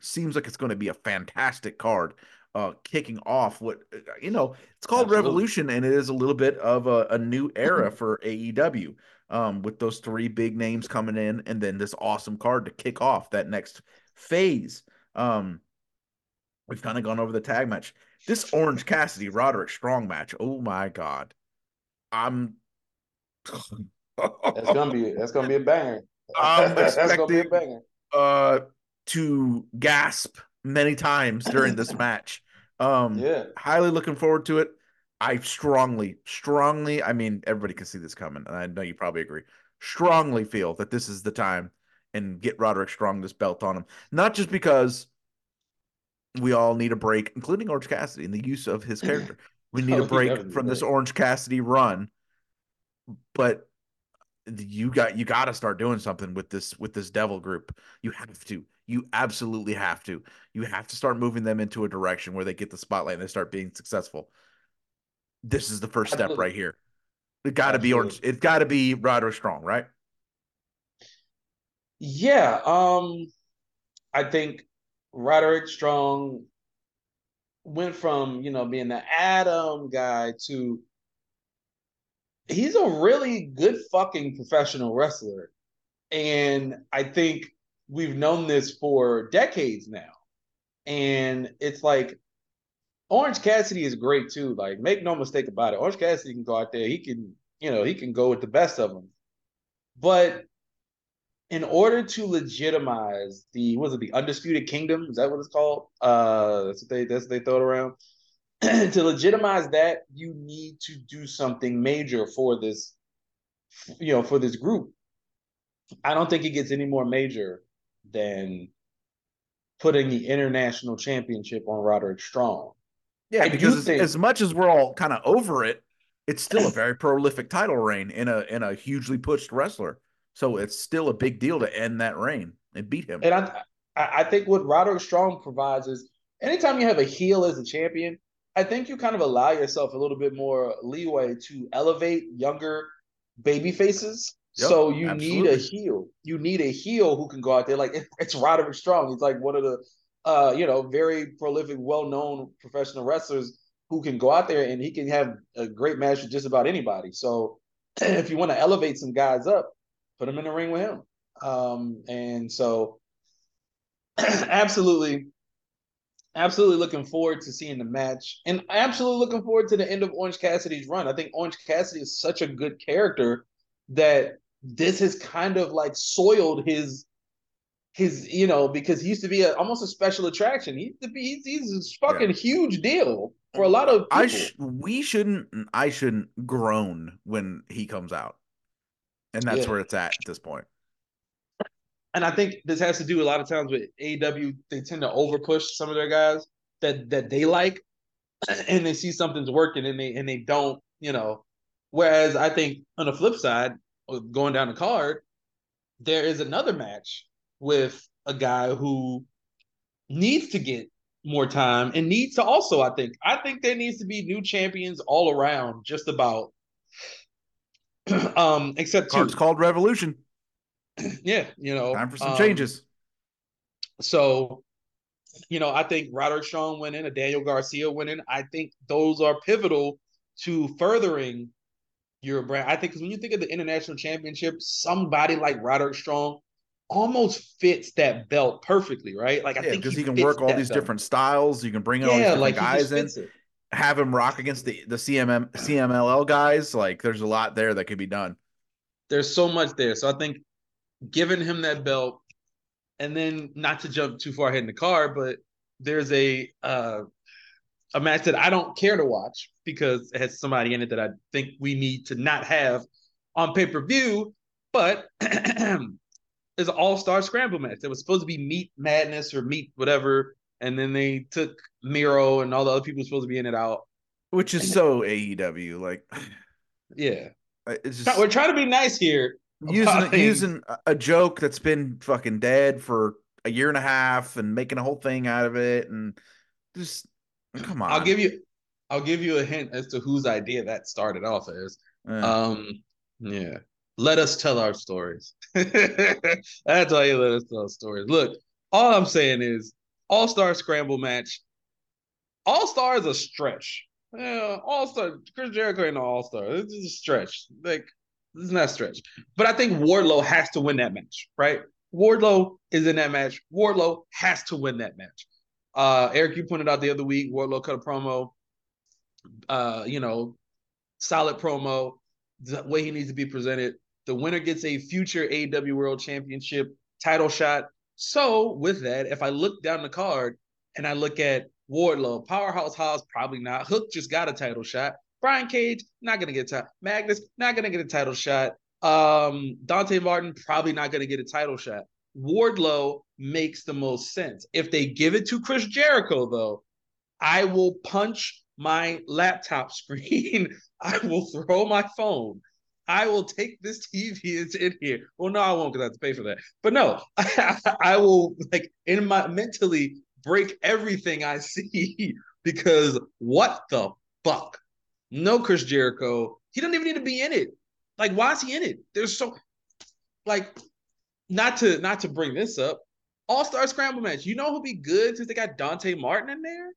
Seems like it's going to be a fantastic card uh, kicking off what you know it's called Absolutely. revolution and it is a little bit of a, a new [CLEARS THROAT] era for aew um, with those three big names coming in and then this awesome card to kick off that next phase um, we've kind of gone over the tag match this orange cassidy roderick strong match oh my god i'm that's gonna be that's gonna be a banger [LAUGHS] i'm [LAUGHS] expecting uh to gasp many times during this [LAUGHS] match Um, Yeah. highly looking forward to it. I strongly, strongly, I mean, everybody can see this coming, and I know you probably agree. Strongly feel that this is the time and get Roderick Strong this belt on him. Not just because we all need a break, including Orange Cassidy and the use of his character. We need Oh, a break from this. Orange Cassidy run, but you got you got to start doing something with this with this devil group. You have to. You absolutely have to. You have to start moving them into a direction where they get the spotlight and they start being successful. This is the first step Absolutely. right here. It got to be or It's got to be Roderick Strong, right? Yeah, um, I think Roderick Strong went from, you know, being the Adam guy to he's a really good fucking professional wrestler. And I think we've known this for decades now. And it's like Orange Cassidy is great too. Like, make no mistake about it. Orange Cassidy can go out there. He can, you know, he can go with the best of them. But in order to legitimize the was it the undisputed kingdom? Is that what it's called? Uh that's what they that's what they throw it around. [CLEARS THROAT] to legitimize that, you need to do something major for this, you know, for this group. I don't think it gets any more major than putting the international championship on Roderick Strong. Yeah, I because as, think- as much as we're all kind of over it, it's still a very [CLEARS THROAT] prolific title reign in a in a hugely pushed wrestler. So it's still a big deal to end that reign and beat him. And I I think what Roderick Strong provides is anytime you have a heel as a champion, I think you kind of allow yourself a little bit more leeway to elevate younger baby faces. Yep, so you need a heel. You need a heel who can go out there like it- [LAUGHS] it's Roderick Strong. He's like one of the uh, you know, very prolific, well-known professional wrestlers who can go out there and he can have a great match with just about anybody. So [CLEARS THROAT] if you want to elevate some guys up, put them in the ring with him. Um, and so [CLEARS THROAT] absolutely, absolutely looking forward to seeing the match, and absolutely looking forward to the end of Orange Cassidy's run. I think Orange Cassidy is such a good character that this has kind of like soiled his his you know because he used to be a, almost a special attraction. He used to be he's, he's a fucking huge deal for a lot of people. I sh- we shouldn't I shouldn't groan when he comes out. And that's Yeah. where it's at at this point. And I think this has to do a lot of times with AW. They tend to over push some of their guys that that they like, [CLEARS THROAT] and they see something's working, and they and they don't, you know. Whereas I think on the flip side, going down the card, there is another match with a guy who needs to get more time and needs to also. I think I think there needs to be new champions all around, just about. [CLEARS THROAT] um, except two. Card's called Revolution. [CLEARS THROAT] Yeah, you know, Time for some um, changes. So, you know, I think Roderick Strong winning, a Daniel Garcia winning, I think those are pivotal to furthering your brand. I think because when you think of the international championship, somebody like Roderick Strong almost fits that belt perfectly, right? Like I Yeah, think because he, can work all these belt. different styles. You can bring in all these different like guys in, it. have him rock against the the CMM CMLL guys. Like there's a lot there that could be done. There's so much there. So I think giving him that belt, and then not to jump too far ahead in the card, but there's a uh, a match that I don't care to watch because it has somebody in it that I think we need to not have on pay per view. But [CLEARS THROAT] it's an all star scramble match. It was supposed to be Meat Madness or Meat whatever, and then they took Miro and all the other people supposed to be in it out. Which is so AEW. Like Yeah, it's we're trying to be nice here. Using using a- joke that's been fucking dead for a year and a half and making a whole thing out of it and just come on. I'll give you, I'll give you a hint as to whose idea that started off as. Eh. Um, yeah. Let us tell our stories. [LAUGHS] That's why you let us tell stories. Look, all I'm saying is All Star Scramble match. All Star is a stretch. Yeah, All Star. Chris Jericho ain't an All Star. This is a stretch. Like this is not a stretch. But I think Wardlow has to win that match, right? Wardlow is in that match. Wardlow has to win that match. Uh, Aric, you pointed out the other week. Wardlow cut a promo. Uh, you know, solid promo. The way he needs to be presented. The winner gets a future AW World Championship title shot. So with that, if I look down the card and I look at Wardlow, Powerhouse Hobbs, probably not. Hook just got a title shot. Brian Cage, not gonna get a title. Magnus, not gonna get a title shot. Um, Dante Martin, probably not gonna get a title shot. Wardlow makes the most sense. If they give it to Chris Jericho, though, I will punch my laptop [LAUGHS] screen. I will throw my phone. I will take this TV that's in here. Well, no, I won't because I have to pay for that. But no, [LAUGHS] I will like in my mentally break everything I see [LAUGHS] because what the fuck? No Chris Jericho. He doesn't even need to be in it. Like, why is he in it? There's so like not to not to bring this up. All-star scramble match. You know who'll be good since they got Dante Martin in there?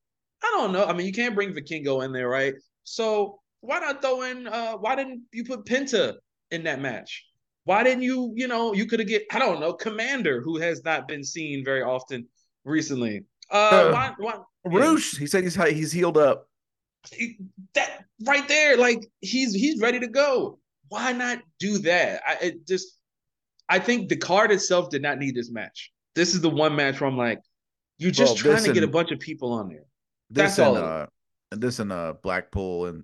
I don't know. I mean, you can't bring Vikingo in there, right? So why not throw in uh why didn't you put Penta in that match? Why didn't you, you know, you could have get, I don't know, Komander, who has not been seen very often recently. Uh, uh why, why, yeah. he said he's he's healed up. That right there, like he's he's ready to go. Why not do that? I it just I think the card itself did not need this match. This is the one match where I'm like, you're just well, trying to and, get a bunch of people on there. That's all. Uh, this in uh Blackpool and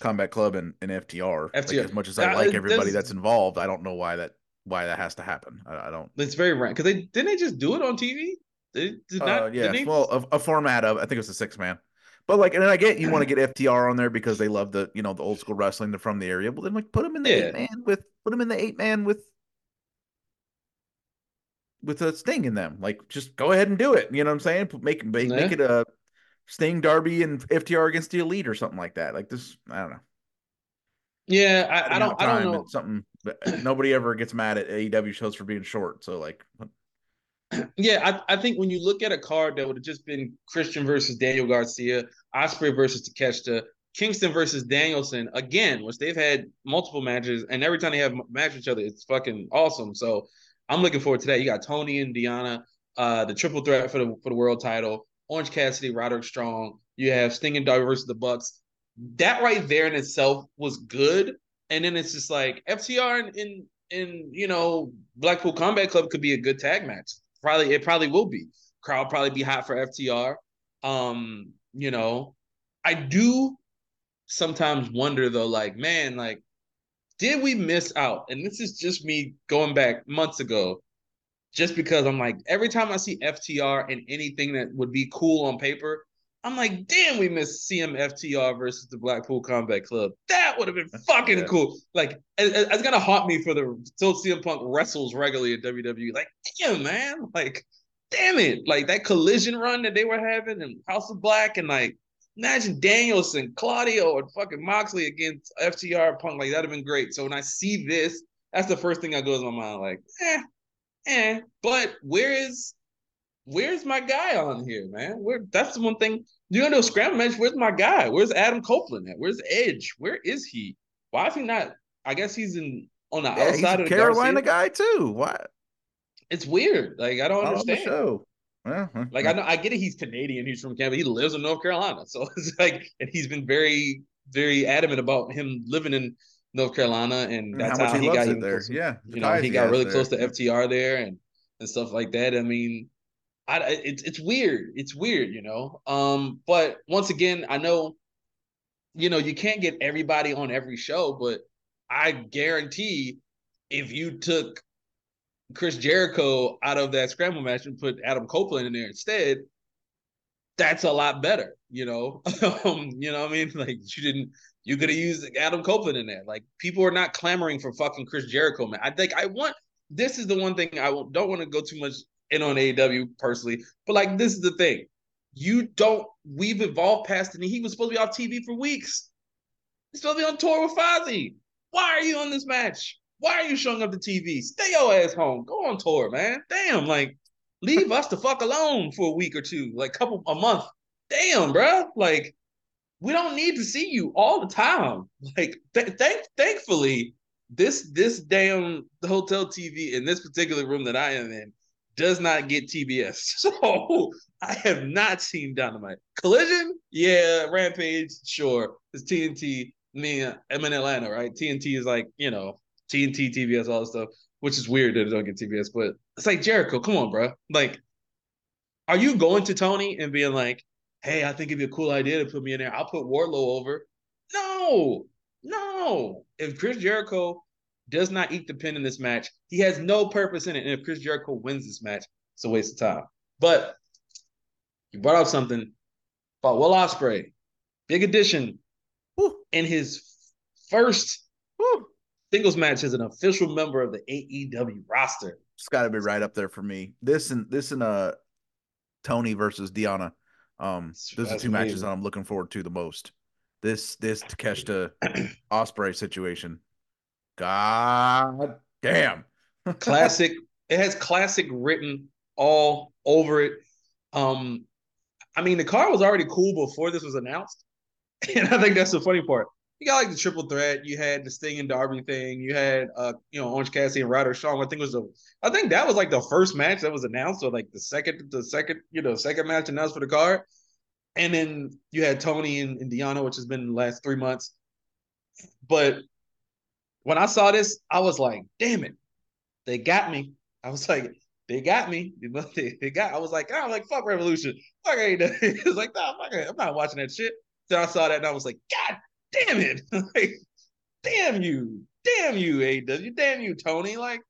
Combat Club and, and FTR. FTR. Like, as much as I uh, like everybody that's involved, I don't know why that why that has to happen. I, I don't. It's very random because they didn't they just do it on TV. They did not. Uh, yeah, well, a, a, format of I think it was a six man. But like, and I get you want [CLEARS THROAT] to get FTR on there because they love the you know the old school wrestling. They're from the area. Well, then like put them in the yeah. eight man with put them in the eight man with with a sting in them. Like, just go ahead and do it. You know what I'm saying? Make make, yeah. make it a Sting, Darby, and FTR against the Elite or something like that. Like this, I don't know. Yeah, I, I don't. I don't know. Something. Uh, nobody ever gets mad at AEW shows for being short. So like. Yeah, I, I think when you look at a card that would have just been Christian versus Daniel Garcia, Ospreay versus Takeshita, Kingston versus Danielson again, which they've had multiple matches, and every time they have a match with each other, it's fucking awesome. So I'm looking forward to that. You got Toni and Deonna, uh, the triple threat for the for the world title. Orange Cassidy, Roderick Strong. You have Sting and Darby versus the Bucks. That right there in itself was good. And then it's just like FTR and in, in you know Blackpool Combat Club could be a good tag match. Probably it probably will be. Crowd probably be hot for FTR. Um, you know, I do sometimes wonder though, like, man, like, did we miss out? And this is just me going back months ago just because I'm like, every time I see FTR and anything that would be cool on paper, I'm like, damn, we missed CMFTR versus the Blackpool Combat Club. That would have been fucking yeah. cool. Like, it, it's gonna haunt me for the till CM Punk wrestles regularly at WWE. Like, damn, man, like, damn it, like that collision run that they were having in House of Black, and like, imagine Danielson, Claudio, and fucking Moxley against FTR Punk. Like, that'd have been great. So when I see this, that's the first thing that goes in my mind. Like, eh, eh. But where is where's my guy on here, man? Where that's the one thing. You know, scramble match. Where's my guy? Where's Adam Copeland at? Where's Edge? Where is he? Why is he not? I guess he's in on the yeah, outside of the Carolina Garcia. guy too. What? It's weird. Like I don't oh, understand. show. Like I know I get it. He's Canadian. He's from Canada. He lives in North Carolina. [LAUGHS] So it's like, and he's been very, very adamant about him living in North Carolina, and that's how, how he, got there. yeah, you know, he got really there. close to FTR there, and and stuff like that. I mean, I it's it's weird. It's weird, you know. Um, but once again, I know, you know, you can't get everybody on every show, but I guarantee if you took Chris Jericho out of that scramble match and put Adam Copeland in there instead, that's a lot better, you know. [LAUGHS] um, you know what I mean? [LAUGHS] Like you didn't you could have used Adam Copeland in there. Like people are not clamoring for fucking Chris Jericho, man. I think I want this is the one thing I don't want to go too much in on AEW personally, but like this is the thing. You don't we've evolved past it. He was supposed to be off TV for weeks. He's supposed to be on tour with Fozzy. Why are you on this match? Why are you showing up to TV? Stay your ass home. Go on tour, man. Damn, like leave us the fuck alone for a week or two, like couple a month. Damn, bro. Like we don't need to see you all the time. Like, th- thank, thankfully, this this damn hotel TV in this particular room that I am in does not get TBS. [LAUGHS] So I have not seen Dynamite. Collision, yeah. Rampage, sure. It's TNT. Mean, I'm in Atlanta, right? TNT is like you know TNT, TBS, all this stuff, which is weird that it don't get TBS. But it's like Jericho. Come on, bro. Like Are you going to Tony and being like, "Hey, I think it'd be a cool idea to put me in there. I'll put Wardlow over." No, no. If Chris Jericho does not eat the pin in this match, he has no purpose in it. And if Chris Jericho wins this match, it's a waste of time. But you brought up something about Will Ospreay, big addition Woo. in his first Woo. singles match as an official member of the AEW roster. It's got to be right up there for me. This and this and uh Toni versus Deonna. Um, those are That's two matches that I'm looking forward to the most. This this Takeshita [CLEARS THROAT] Ospreay situation. God damn. [LAUGHS] classic. it has classic written all over it. Um, I mean, the card was already cool before this was announced, [LAUGHS] and I think that's the funny part. You got like the triple threat. You had the Sting and Darby thing. You had uh, you know, Orange Cassidy and Ryder Strong. I think was the, I think that was like the first match that was announced, or like the second, the second, you know, second match announced for the card. And then you had Toni and, and Deonna, which has been the last three months. But when I saw this, I was like, damn it, they got me. I was like, they got me. [LAUGHS] They, they got. I was like, I'm like, fuck Revolution. Fuck ain't. [LAUGHS] It was like, nah, fuck it. I'm not watching that shit. Then I saw that and I was like, God damn it. [LAUGHS] like, damn you. Damn you, AW. Damn you, Tony. Like,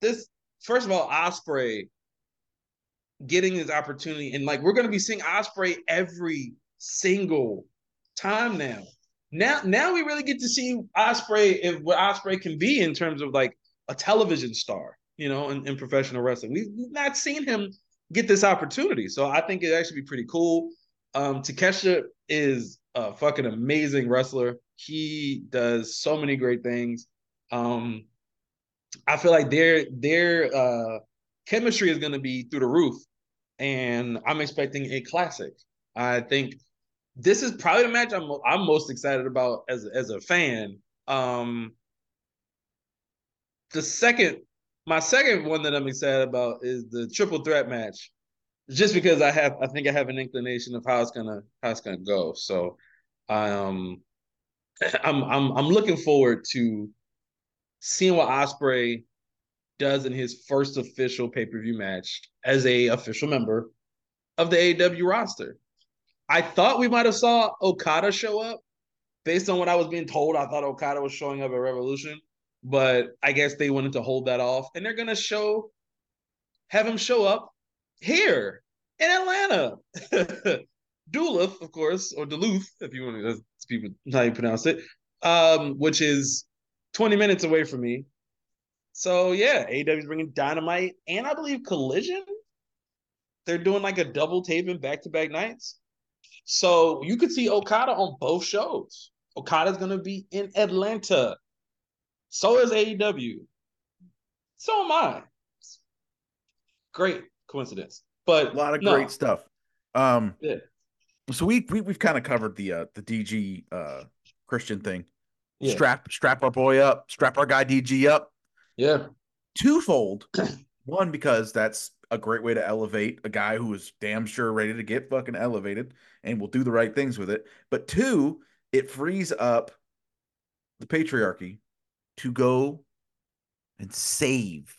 this, first of all, Ospreay getting his opportunity. And like, we're going to be seeing Ospreay every single time now. Now, now we really get to see Ospreay if what Ospreay can be in terms of like a television star, you know, in, in professional wrestling. We've not seen him get this opportunity. So I think it actually be pretty cool. Um, Takesha is a fucking amazing wrestler. He does so many great things. Um, I feel like their their uh, chemistry is going to be through the roof, and I'm expecting a classic. I think this is probably the match I'm I'm most excited about as as a fan. Um, the second, my second one that I'm excited about is the triple threat match, just because I have I think I have an inclination of how it's gonna how it's gonna go. So, um, [CLEARS THROAT] I'm I'm I'm looking forward to seeing what Ospreay does in his first official pay per view match as a official member of the AEW roster. I thought we might have saw Okada show up based on what I was being told. I thought Okada was showing up at Revolution, but I guess they wanted to hold that off, and they're gonna show have him show up here in Atlanta. [LAUGHS] Duluth, of course, or Duluth, if you want to, people how you pronounce it, um, which is 20 minutes away from me. So yeah, AEW's bringing Dynamite and I believe Collision. They're doing like a double taping back to back nights. So you could see Okada on both shows. Okada's gonna be in Atlanta. So is AEW. So am I. Great coincidence. But A lot of no, great stuff. Um Yeah. so we, we we've kind of covered the uh the DG uh Christian thing. Yeah. Strap strap our boy up, strap our guy DG up. Yeah. Twofold. [CLEARS THROAT] One, because that's a great way to elevate a guy who is damn sure ready to get fucking elevated and will do the right things with it. But two, it frees up the patriarchy to go and save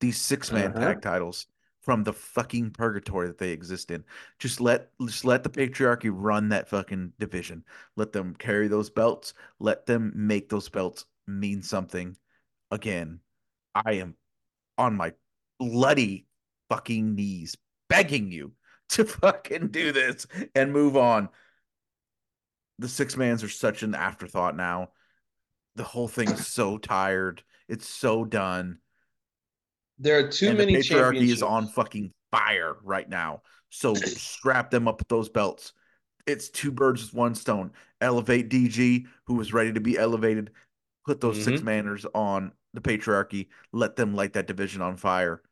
these six man Uh-huh. tag titles from the fucking purgatory that they exist in. Just let just let the patriarchy run that fucking division. Let them carry those belts. Let them make those belts mean something. Again, I am on my bloody fucking knees begging you to [LAUGHS] fucking do this and move on. The six mans are such an afterthought now. The whole thing is so tired. It's so done. There are too and many the patriarchy is on fucking fire right now. So [CLEARS THROAT] strap them up with those belts. It's two birds with one stone. Elevate DG, who was ready to be elevated. Put those six Mhm. manners on the patriarchy. Let them light that division on fire.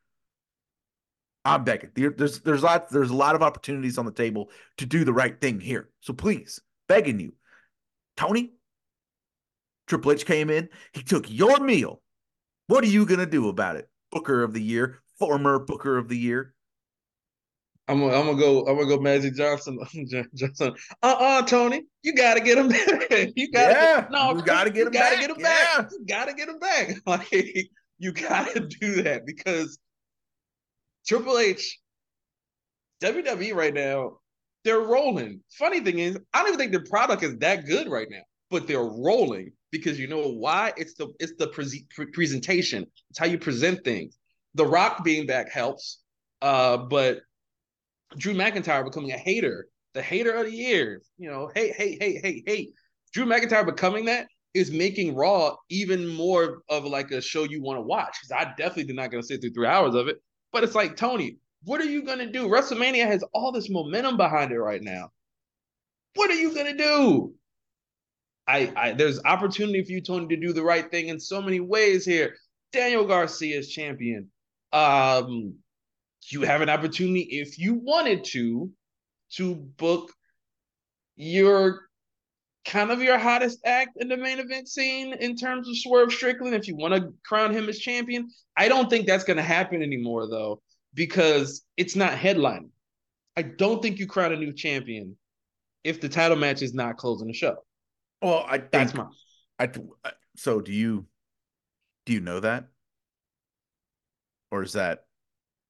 I'm begging. There- There's there's lots there's a lot of opportunities on the table to do the right thing here. So please, begging you, Tony. Triple H came in. He took your meal. What are you gonna do about it? Booker of the year, former Booker of the year. I'm gonna, I'm gonna go. I'm gonna go. Magic Johnson. [LAUGHS] Johnson. Uh, uh Tony, you gotta get him [LAUGHS] back. You gotta. Yeah, get, no, you gotta get you him gotta back. Get him Yeah. back. You gotta get him back. [LAUGHS] Like you gotta do that because Triple H WWE right now, they're rolling. Funny thing is, I don't even think their product is that good right now, but they're rolling because you know why? It's the it's the pre- pre- presentation. It's how you present things. The Rock being back helps, uh, but Drew McIntyre becoming a hater, the hater of the year. You know, hate, hate, hate, hate, hate. Drew McIntyre becoming that is making Raw even more of like a show you want to watch. Because I definitely did not going to sit through three hours of it. But it's like Tony, what are you going to do? WrestleMania has all this momentum behind it right now. What are you going to do? I, I there's opportunity for you, Tony, to do the right thing in so many ways here. Daniel Garcia is champion. Um, you have an opportunity if you wanted to to book your kind of your hottest act in the main event scene in terms of Swerve Strickland if you want to crown him as champion. I don't think that's going to happen anymore though because it's not headlining. I don't think you crown a new champion if the title match is not closing the show. Well, I That's think my I uh, so do you do you know that? Or is that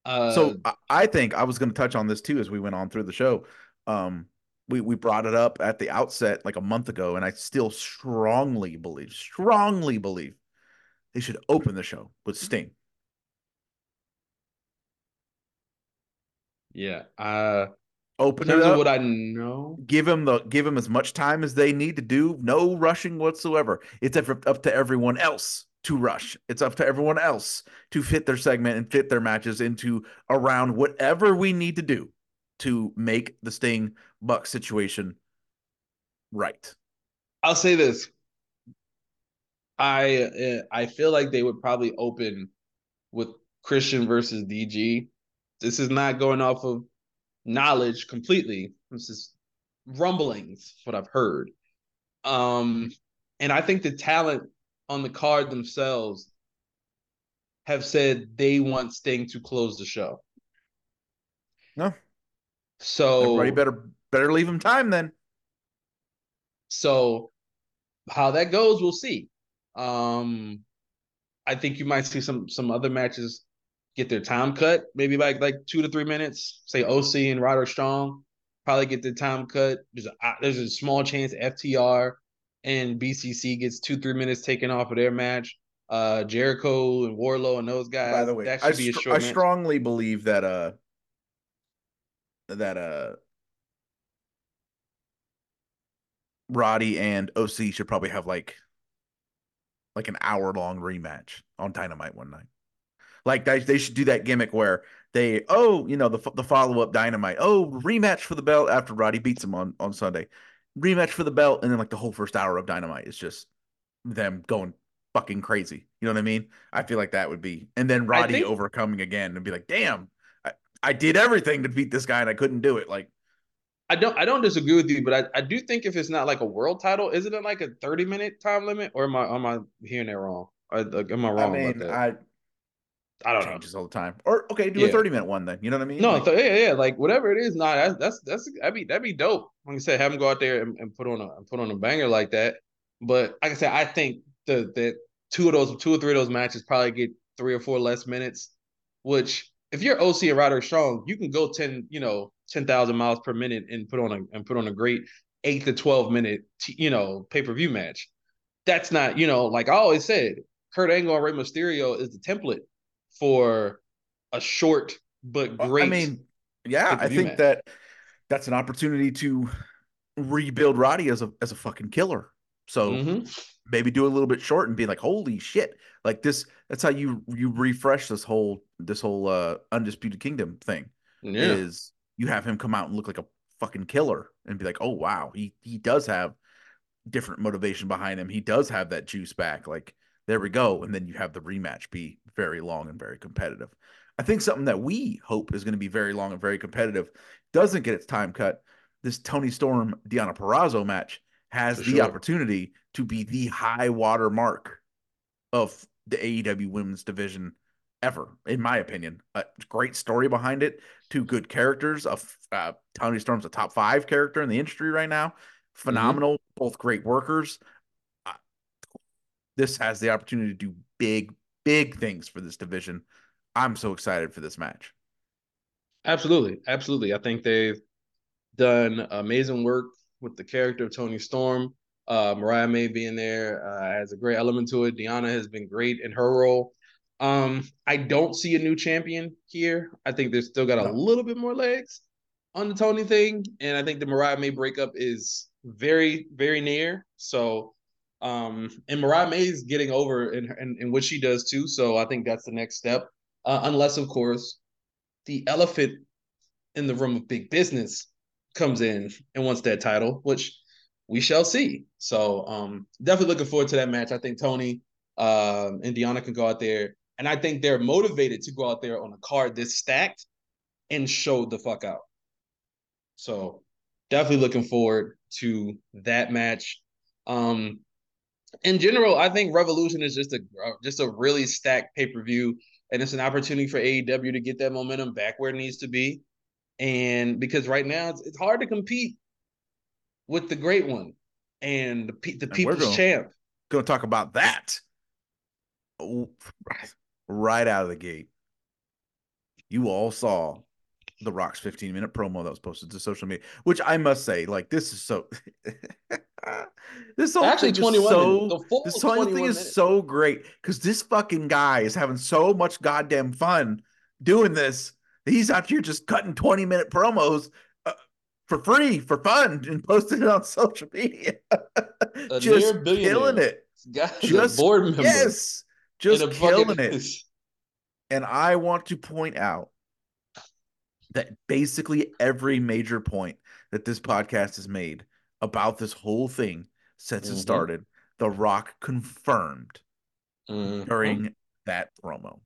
uh so I, I think I was going to touch on this too as we went on through the show. Um we we brought it up at the outset like a month ago and I still strongly believe strongly believe they should open the show with Sting. yeah. Uh Open it up. what I know. give him the give him as much time as they need to do no rushing whatsoever it's up to everyone else to rush it's up to everyone else to fit their segment and fit their matches into around whatever we need to do to make the sting buck situation right I'll say this. I uh, I feel like they would probably open with Christian versus DG. This is not going off of knowledge completely. This is rumblings, what I've heard. Um, and I think the talent on the card themselves have said they want Sting to close the show. no So everybody better better leave him time then So how that goes, we'll see. Um, I think you might see some some other matches get their time cut, maybe like like two to three minutes. Say OC and Roderick Strong probably get their time cut. There's a there's a small chance FTR and BCC gets two three minutes taken off of their match. Uh, Jericho and Wardlow and those guys. by the way that I, should be a str- I match. strongly believe that uh that uh Roddy and OC should probably have like like an hour long rematch on Dynamite one night. Like they, they should do that gimmick where they oh you know the the follow up Dynamite oh rematch for the belt after Roddy beats him on on Sunday rematch for the belt and then like the whole first hour of Dynamite is just them going fucking crazy. You know what I mean? I feel like that would be and then Roddy think- overcoming again and be like damn I, I did everything to beat this guy and I couldn't do it like I don't I don't disagree with you, but I, I do think if it's not like a world title, is it like a 30 minute time limit? Or am I am I hearing that wrong? Or, like, am I I wrong mean about that? I I don't know. changes all the time or okay do a 30 minute one then you know what I mean No, Like, yeah, yeah, like whatever it is, nah, that's that's that's that'd be that'd be dope. Like I said, have him go out there and, and put on a put on a banger like that. But like I said, I think the that two of those two or three of those matches probably get three or four less minutes. Which if you're OC and Roderick Strong, you can go ten, you know, ten thousand miles per minute and put on a and put on a great eight to twelve minute, t- you know, pay per view match. That's not, you know, like I always said, Kurt Angle and Rey Mysterio is the template for a short but great. I mean, yeah, I think that that's an opportunity to rebuild Roddy as a as a fucking killer. So Mhm. maybe do a little bit short and be like, holy shit, like this. That's how you you refresh this whole this whole uh undisputed kingdom thing. yeah. Is you have him come out and look like a fucking killer and be like, oh wow, he he does have different motivation behind him. He does have that juice back. Like there we go, and then you have the rematch be very long and very competitive. I think something that we hope is going to be very long and very competitive doesn't get its time cut. This Toni Storm Deonna Purrazzo match has For the sure. opportunity to be the high water mark of the AEW women's division ever, in my opinion. A great story behind it, two good characters. Of uh, Toni Storm's a top five character in the industry right now. Phenomenal, both great workers. This has the opportunity to do big, big things for this division. I'm so excited for this match. Absolutely, absolutely. I think they've done amazing work with the character of Toni Storm. Uh, Mariah May being there uh, has a great element to it. Deonna has been great in her role. Um, I don't see a new champion here. I think they've still got a little bit more legs on the Toni thing, and I think the Mariah May breakup is very, very near. So, um, and Mariah May is getting over in, in in what she does too. So I think that's the next step. Uh, unless, of course, the elephant in the room of big business comes in and wants that title, which we shall see. So um definitely looking forward to that match. I think Toni um and Deonna can go out there. And I think they're motivated to go out there on a card this stacked and show the fuck out. So definitely looking forward to that match. Um in general, I think Revolution is just a uh, just a really stacked pay-per-view and it's an opportunity for AEW to get that momentum back where it needs to be. And because right now it's, it's hard to compete with the great one and the, pe- the we're people's going- champ. Going to talk about that right out of the gate. You all saw the Rock's 15 minute promo that was posted to social media, which I must say, like, this is so. [LAUGHS] this whole Actually, thing is 21 so. The full This whole 21 thing is so great because this fucking guy is having so much goddamn fun doing this. He's out here just cutting 20 minute promos uh, for free, for fun, and posting it on [LAUGHS] social media. Just killing it. Guy's Just a board member. Yes, just killing fucking- it. [LAUGHS] And I want to point out that basically every major point that this podcast has made about this whole thing since it Mhm. started, The Rock confirmed Mhm. during that promo.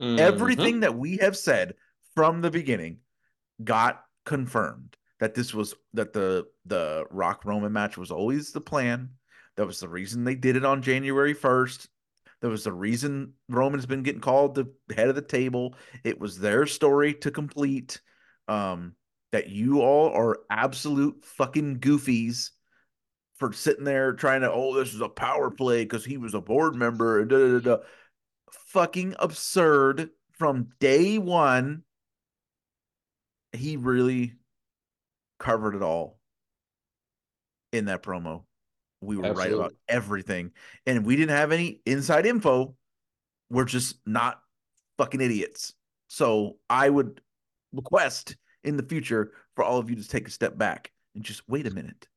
Mhm. Everything that we have said from the beginning got confirmed that this was that the the Rock Roman match was always the plan. That was the reason they did it on January 1st. That was the reason Roman's been getting called the head of the table. It was their story to complete. Um, that you all are absolute fucking goofies for sitting there trying to, oh, this is a power play because he was a board member. Da, da, da. Fucking absurd from day one. He really covered it all in that promo. We were right about everything. And we didn't have any inside info. We're just not fucking idiots. So I would request in the future for all of you to take a step back and just wait a minute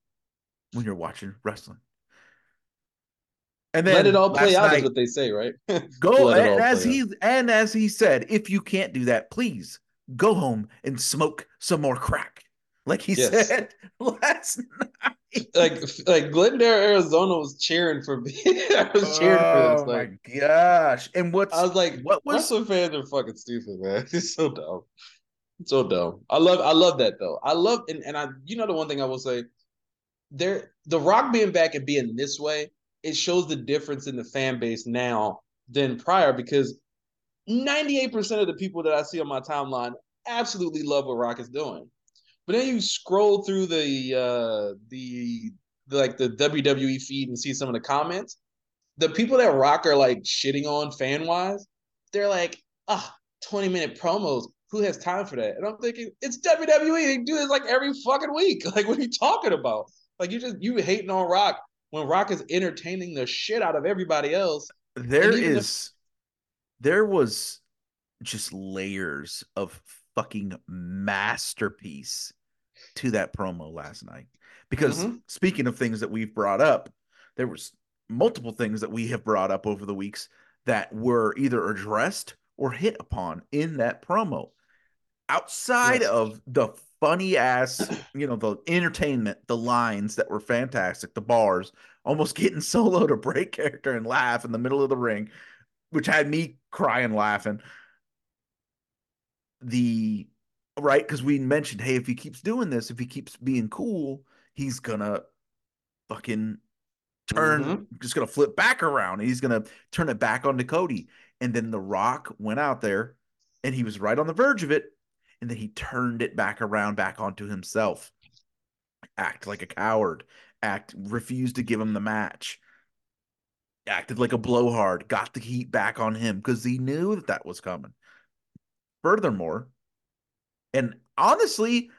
when you're watching wrestling. And then Let it all play out, is what they say, right? [LAUGHS] Go Let it all and as he and as he said, if you can't do that, please go home and smoke some more crack, like he Yes. said [LAUGHS] last night. like like Glendale, Arizona was cheering for me. [LAUGHS] I was cheering for this. oh Like my gosh! And what's I was like, what was wrestling fans are fucking stupid, man. [LAUGHS] It's so dumb. It's so dumb. I love I love that though. I love and, and I you know the one thing I will say, there the rock being back and being this way, it shows the difference in the fan base now than prior because 98% of the people that I see on my timeline absolutely love what Rock is doing. But then you scroll through the uh the, the like the WWE feed and see some of the comments. The people that Rock are like shitting on fan wise, they're like, ah, 20 minute promos. Who has time for that? And I'm thinking, it's WWE. They do this like every fucking week. [LAUGHS] Like, what are you talking about? Like, you just you hating on Rock when Rock is entertaining the shit out of everybody else. There is if- there was just layers of fucking masterpiece to that promo last night because Mhm. speaking of things that we've brought up there was multiple things that we have brought up over the weeks that were either addressed or hit upon in that promo outside Yes. of the funny ass [CLEARS THROAT] you know the entertainment the lines that were fantastic the bars almost getting [LAUGHS] solo to break character and laugh in the middle of the ring which had me crying laughing the right? Because we mentioned hey if he keeps doing this if he keeps being cool he's gonna fucking turn Mhm. just gonna flip back around he's gonna turn it back onto cody. And then the rock went out there and he was right on the verge of it. And then he turned it back around back onto himself. Act like a coward. Act refused to give him the match. Acted like a blowhard. Got the heat back on him because he knew that that was coming furthermore And honestly,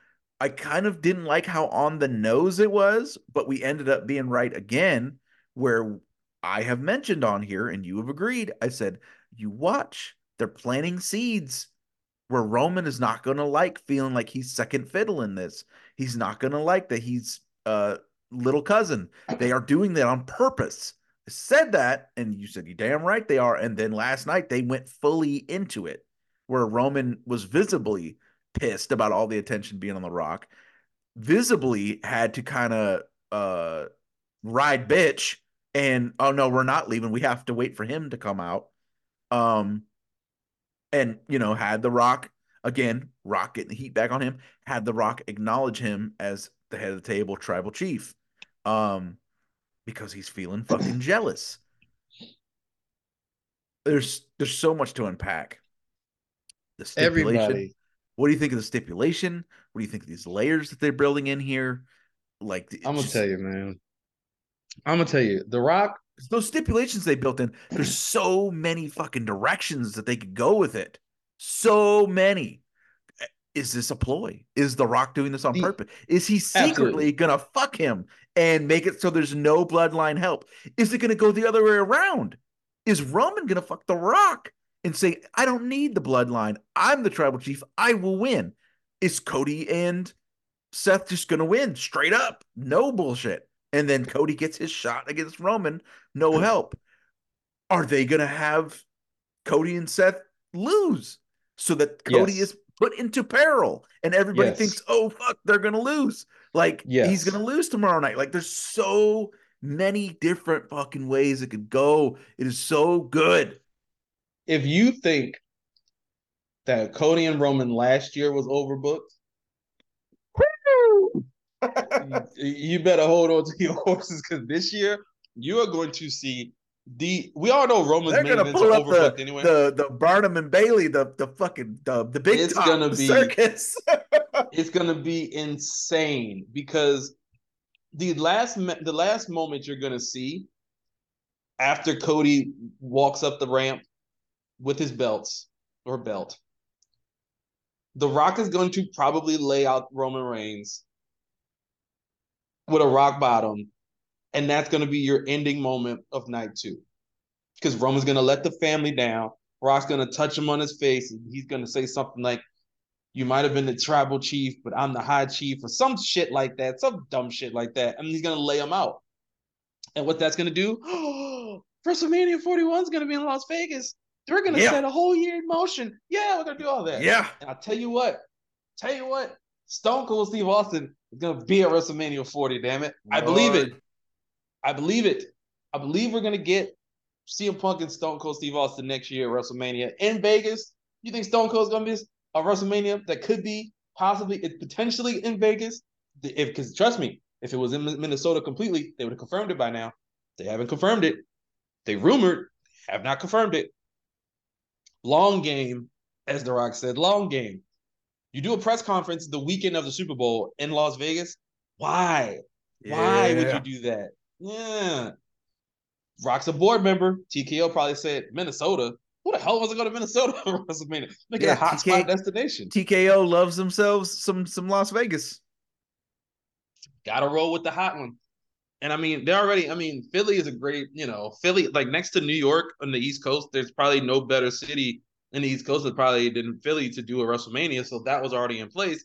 I kind of didn't like how on the nose it was, but we ended up being right again, where I have mentioned on here and you have agreed. I said, you watch, they're planting seeds where Roman is not going to like feeling like he's second fiddle in this. He's not going to like that he's a little cousin. They are doing that on purpose. I said that, and you said, you damn right they are. And then last night they went fully into it, where Roman was visibly pissed about all the attention being on The Rock, visibly had to kind of uh, ride bitch and oh no, we're not leaving. We have to wait for him to come out. Um, and you know, had the Rock again, Rock getting the heat back on him, had the Rock acknowledge him as the head of the table, tribal chief, um, because he's feeling fucking jealous. There's there's so much to unpack. The stipulation. Everybody. What do you think of the stipulation? What do you think of these layers that they're building in here? Like, I'm gonna tell you, man. I'm gonna tell you, The Rock. Those stipulations they built in. There's so many fucking directions that they could go with it. So many. Is this a ploy? Is The Rock doing this on the, purpose? Is he secretly absolutely. gonna fuck him and make it so there's no bloodline help? Is it gonna go the other way around? Is Roman gonna fuck The Rock and say, I don't need the bloodline. I'm the tribal chief. I will win. Is Cody and Seth just gonna win straight up? No bullshit and then Cody gets his shot against Roman, no help. Are they going to have Cody and Seth lose so that Cody yes. is put into peril and everybody yes. thinks, oh, fuck, they're going to lose? Like, yes. he's going to lose tomorrow night. Like, there's so many different fucking ways it could go. It is so good. If you think that Cody and Roman last year was overbooked, you better hold on to your [LAUGHS] horses because this year you are going to see the. We all know Roman's They're main events are overbooked the, anyway. The the Barnum and Bailey, the the fucking the the big it's top, gonna be circus. [LAUGHS] it's gonna be insane because the last the last moment you're gonna see after Cody walks up the ramp with his belts or belt. The Rock is going to probably lay out Roman Reigns with a rock bottom, and that's going to be your ending moment of night two. Because Roman's going to let the family down. Rock's going to touch him on his face, and he's going to say something like, "You might have been the tribal chief, but I'm the high chief," or some shit like that, some dumb shit like that, and he's going to lay him out. And what that's going to do? [GASPS] WrestleMania 41 is going to be in Las Vegas. They're going to yeah. set a whole year in motion. Yeah, we're going to do all that. Yeah. And I'll tell you what, tell you what, Stone Cold Steve Austin is gonna be at WrestleMania 40. Damn it, Lord. I believe it. I believe it. I believe we're gonna get CM Punk and Stone Cold Steve Austin next year at WrestleMania in Vegas. You think Stone Cold's gonna be a WrestleMania that could be possibly, potentially in Vegas? If because trust me, if it was in Minnesota completely, they would have confirmed it by now. They haven't confirmed it. They rumored, have not confirmed it. Long game, as The Rock said, long game. You do a press conference the weekend of the Super Bowl in Las Vegas. Why? Yeah. Why would you do that? Yeah. Rock's a board member. TKO probably said Minnesota. Who the hell was it going to Minnesota [LAUGHS] WrestleMania? Make yeah, it a hot TK, spot destination. TKO loves themselves some some Las Vegas. Gotta roll with the hot one. And I mean, they're already, I mean, Philly is a great, you know, Philly, like next to New York on the East Coast, there's probably no better city in the East Coast probably didn't Philly to do a WrestleMania, so that was already in place.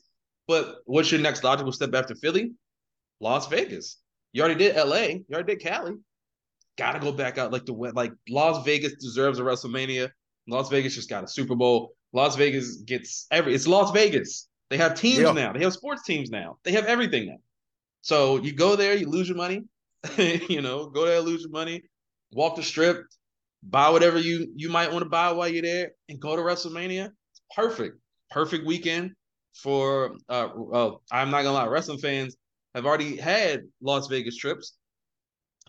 But what's your next logical step after Philly? Las Vegas. You already did LA. You already did Cali. Got to go back out like the like Las Vegas deserves a WrestleMania. Las Vegas just got a Super Bowl. Las Vegas gets every. It's Las Vegas. They have teams yeah. now. They have sports teams now. They have everything now. So you go there, you lose your money. [LAUGHS] you know, go there, lose your money. Walk the strip, buy whatever you you might want to buy while you're there, and go to WrestleMania. Perfect, perfect weekend for. Uh, well, I'm not gonna lie, wrestling fans have already had Las Vegas trips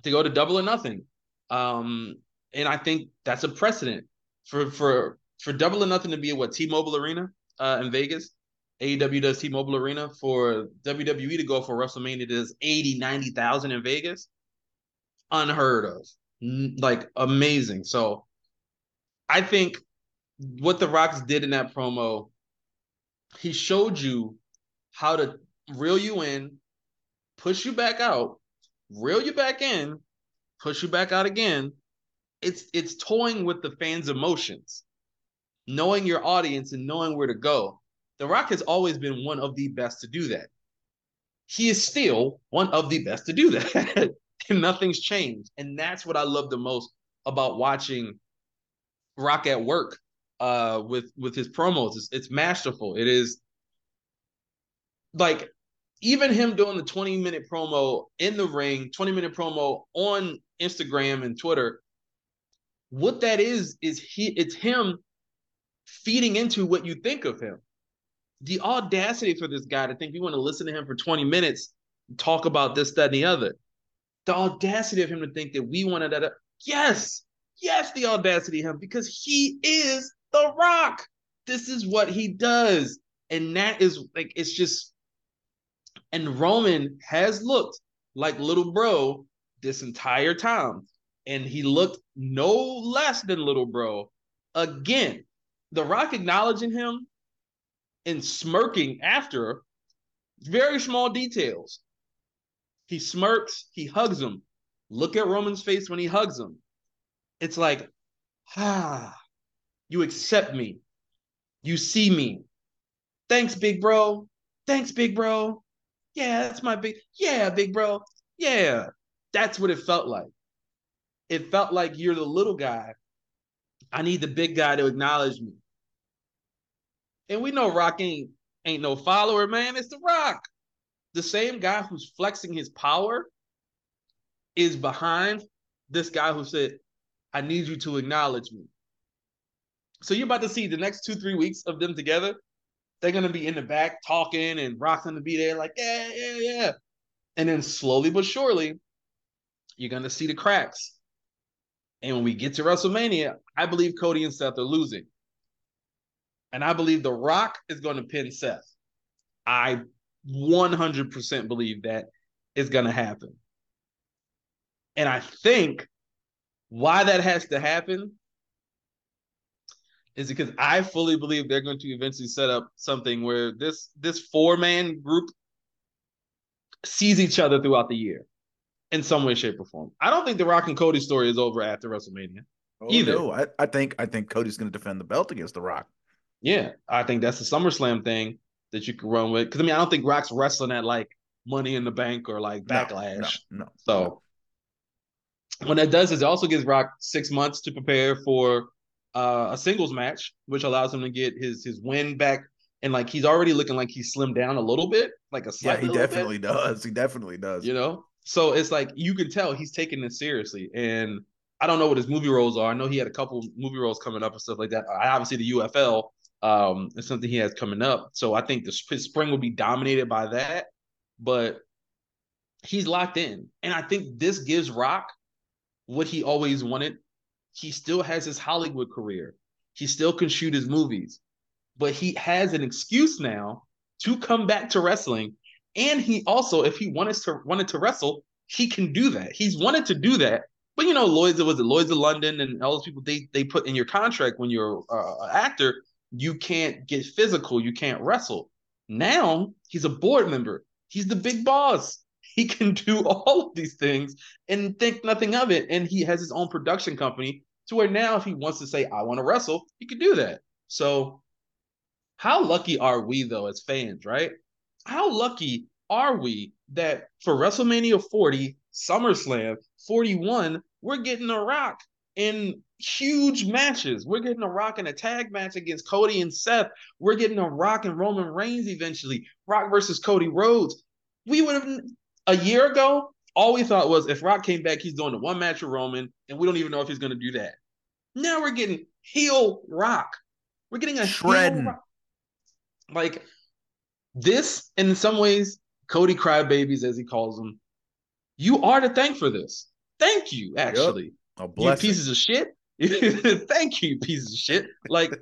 to go to Double or Nothing, um, and I think that's a precedent for for for Double or Nothing to be at what T-Mobile Arena uh, in Vegas. AEW does T-Mobile Arena for WWE to go for WrestleMania does 80, 90,000 in Vegas. Unheard of like amazing. So I think what the Rocks did in that promo he showed you how to reel you in, push you back out, reel you back in, push you back out again. It's it's toying with the fans' emotions, knowing your audience and knowing where to go. The Rock has always been one of the best to do that. He is still one of the best to do that. [LAUGHS] and nothing's changed. And that's what I love the most about watching Rock at work uh with with his promos. It's, it's masterful. It is like even him doing the 20 minute promo in the ring, 20 minute promo on Instagram and Twitter, what that is is he it's him feeding into what you think of him. The audacity for this guy to think you want to listen to him for 20 minutes, talk about this, that, and the other. The audacity of him to think that we wanted that. Yes, yes, the audacity of him because he is the rock. This is what he does. And that is like, it's just and Roman has looked like little bro this entire time. And he looked no less than little bro. Again, The Rock acknowledging him and smirking after very small details. He smirks, he hugs him. Look at Roman's face when he hugs him. It's like, ah, you accept me. You see me. Thanks, big bro. Thanks, big bro. Yeah, that's my big, yeah, big bro. Yeah. That's what it felt like. It felt like you're the little guy. I need the big guy to acknowledge me. And we know Rock ain't ain't no follower, man. It's the Rock. The same guy who's flexing his power is behind this guy who said, I need you to acknowledge me. So you're about to see the next two, three weeks of them together they're gonna be in the back talking and Rock's gonna be there like, yeah, yeah, yeah. And then slowly but surely, you're gonna see the cracks. And when we get to WrestleMania, I believe Cody and Seth are losing. And I believe The Rock is going to pin Seth. I 100% believe that is going to happen. And I think why that has to happen is because I fully believe they're going to eventually set up something where this this four man group sees each other throughout the year in some way, shape, or form. I don't think the Rock and Cody story is over after WrestleMania. Oh, either. No, I, I think I think Cody's going to defend the belt against the Rock. Yeah, I think that's the SummerSlam thing that you can run with. Because I mean, I don't think Rock's wrestling at like Money in the Bank or like Backlash. No, no, no so no. what that does is it also gives Rock six months to prepare for uh, a singles match, which allows him to get his his win back. And like he's already looking like he's slimmed down a little bit, like a yeah, he definitely bit. does. He definitely does. You know, so it's like you can tell he's taking this seriously. And I don't know what his movie roles are. I know he had a couple movie roles coming up and stuff like that. I obviously the UFL um something he has coming up. So I think the spring will be dominated by that. But he's locked in, and I think this gives Rock what he always wanted he still has his Hollywood career. He still can shoot his movies, but he has an excuse now to come back to wrestling. And he also, if he wanted to wanted to wrestle, he can do that. He's wanted to do that. But you know, Lloyd's was it Lloyd's of London and all those people they they put in your contract when you're uh, an actor, you can't get physical, you can't wrestle. Now he's a board member. He's the big boss [LAUGHS] he can do [LAUGHS] all of these things and think nothing of it. And he has his own production company to where now, if he wants to say, I want to wrestle, he can do that. So, how lucky are we, though, as fans, right? How lucky are we that for WrestleMania 40, SummerSlam 41, we're getting a rock in huge matches. We're getting a rock in a tag match against Cody and Seth. We're getting a rock and Roman Reigns eventually. Rock versus Cody Rhodes. We would have a year ago, all we thought was if Rock came back, he's doing the one match with Roman, and we don't even know if he's going to do that. Now we're getting heel Rock. We're getting a shred. Like this, in some ways, Cody crybabies, as he calls them, you are to thank for this. Thank you, actually. Yep. You pieces of shit. [LAUGHS] thank you, pieces of shit. Like,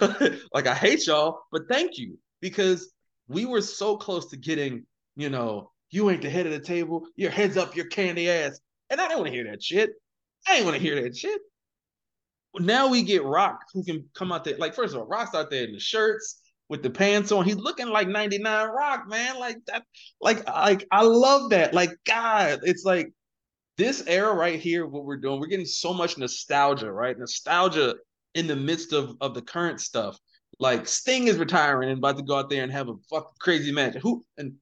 [LAUGHS] like I hate y'all, but thank you because we were so close to getting, you know, you ain't the head of the table. Your head's up your candy ass. And I don't want to hear that shit. I ain't want to hear that shit. Now we get Rock who can come out there. Like, first of all, Rock's out there in the shirts. with the pants on. He's looking like 99 Rock, man. Like that, like, like I love that. Like, God, it's like this era right here, what we're doing, we're getting so much nostalgia, right? Nostalgia in the midst of, of the current stuff. Like Sting is retiring and about to go out there and have a fucking crazy match. Who and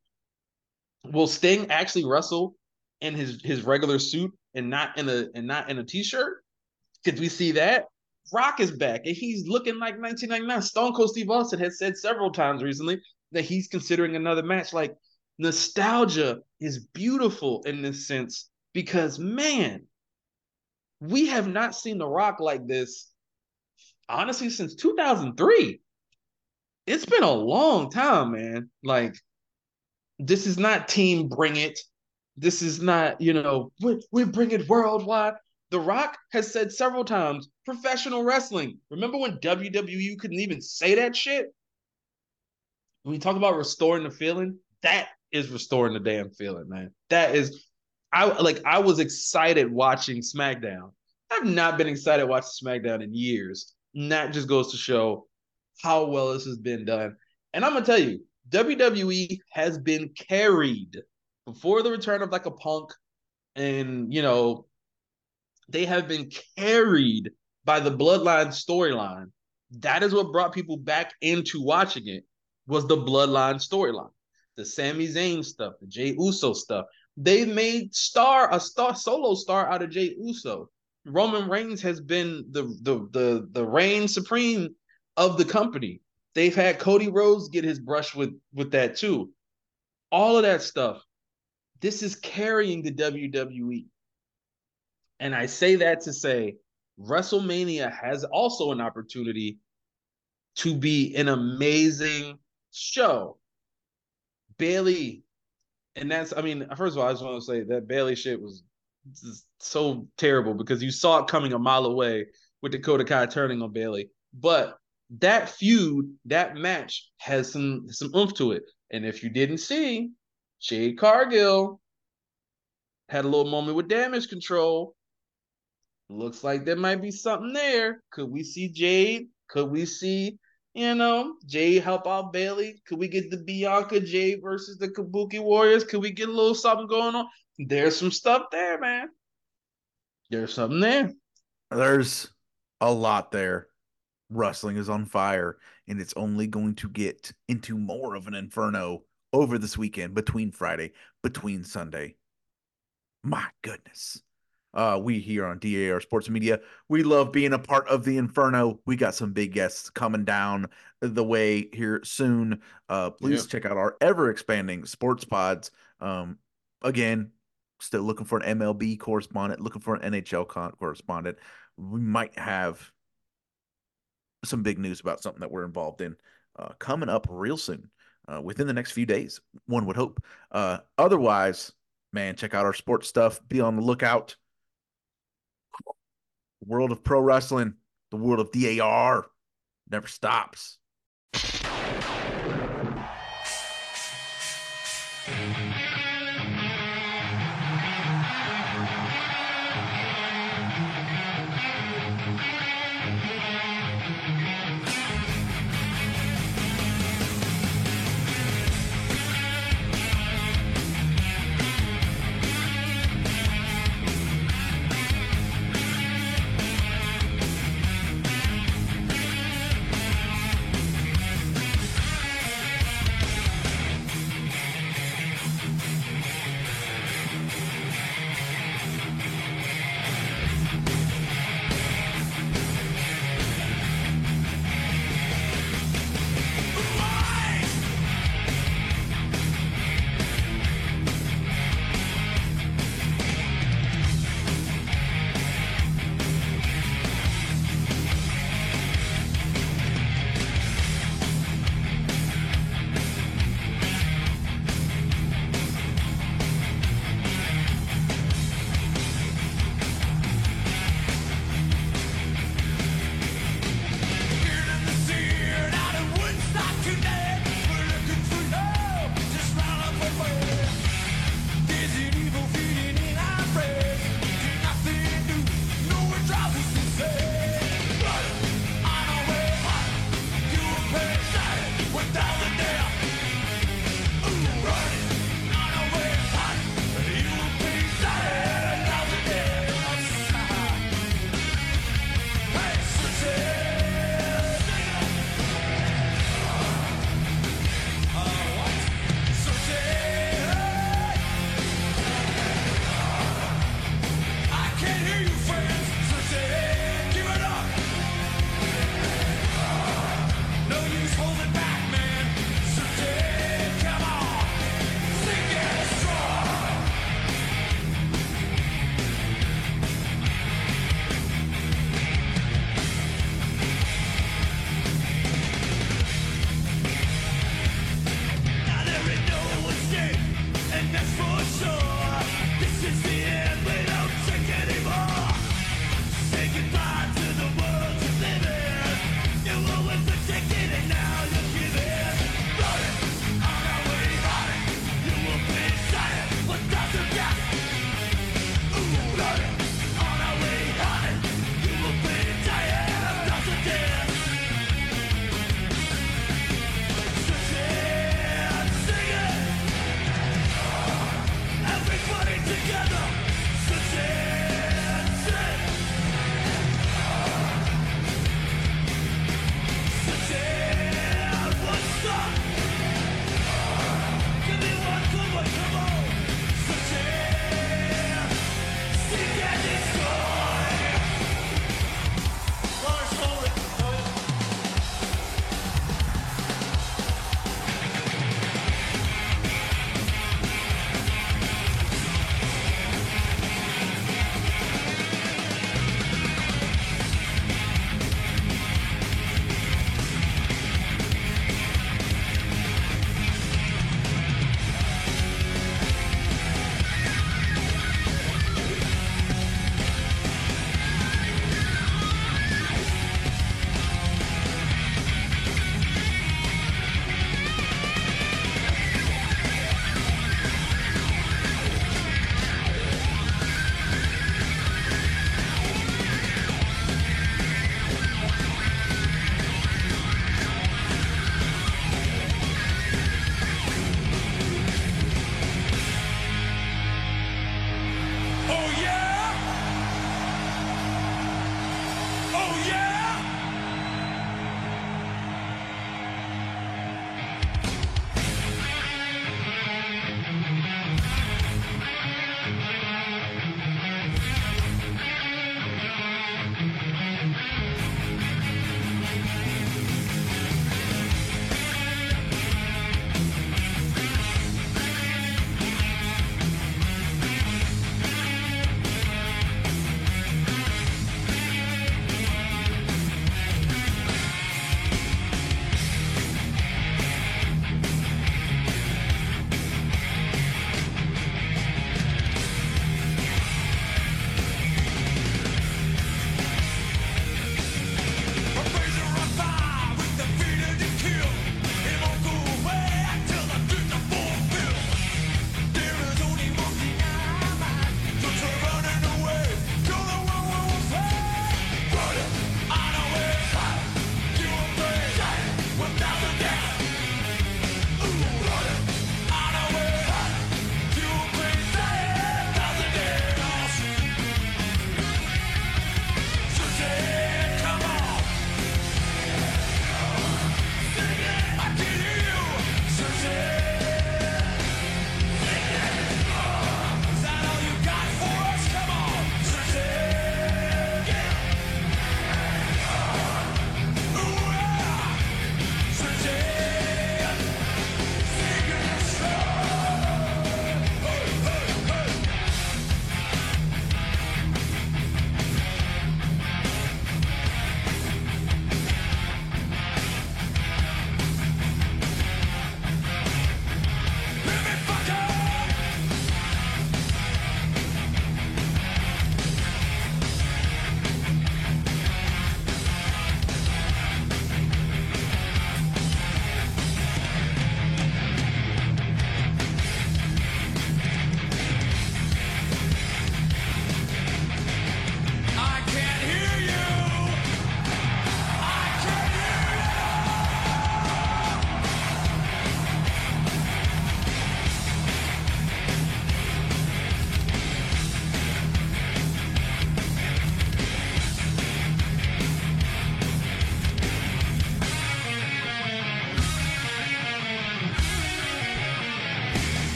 will Sting actually wrestle in his his regular suit and not in a and not in a t-shirt? Did we see that? Rock is back and he's looking like 1999. Stone Cold Steve Austin has said several times recently that he's considering another match. Like nostalgia is beautiful in this sense because man, we have not seen The Rock like this honestly since 2003. It's been a long time, man. Like this is not team bring it. This is not, you know, we, we bring it worldwide. The Rock has said several times professional wrestling. Remember when WWE couldn't even say that shit? When we talk about restoring the feeling, that is restoring the damn feeling, man. That is, I like. I was excited watching SmackDown. I've not been excited watching SmackDown in years. And that just goes to show how well this has been done. And I'm gonna tell you, WWE has been carried before the return of like a Punk, and you know they have been carried by the bloodline storyline. That is what brought people back into watching it was the bloodline storyline. The Sami Zayn stuff, the Jey Uso stuff. They made star a star solo star out of Jey Uso. Roman Reigns has been the the the the reign supreme of the company. They've had Cody Rhodes get his brush with with that too. All of that stuff. This is carrying the WWE. And I say that to say WrestleMania has also an opportunity to be an amazing show. Bayley, and that's, I mean, first of all, I just want to say that Bayley shit was so terrible because you saw it coming a mile away with Dakota Kai turning on Bayley. But that feud, that match has some some oomph to it. And if you didn't see, Jade Cargill had a little moment with damage control looks like there might be something there. Could we see Jade? Could we see, you know, Jay help out Bayley. Could we get the Bianca Jay versus the Kabuki Warriors? Could we get a little something going on? There's some stuff there, man. There's something there. There's a lot there. Wrestling is on fire, and it's only going to get into more of an inferno over this weekend between Friday, between Sunday. My goodness. Uh, we here on DAR Sports Media, we love being a part of the Inferno. We got some big guests coming down the way here soon. Uh, please check out our ever expanding sports pods. Um, again, still looking for an MLB correspondent, looking for an NHL con- correspondent. We might have some big news about something that we're involved in uh, coming up real soon, uh, within the next few days. One would hope. Uh, otherwise, man, check out our sports stuff. Be on the lookout world of pro wrestling, the world of DAR never stops.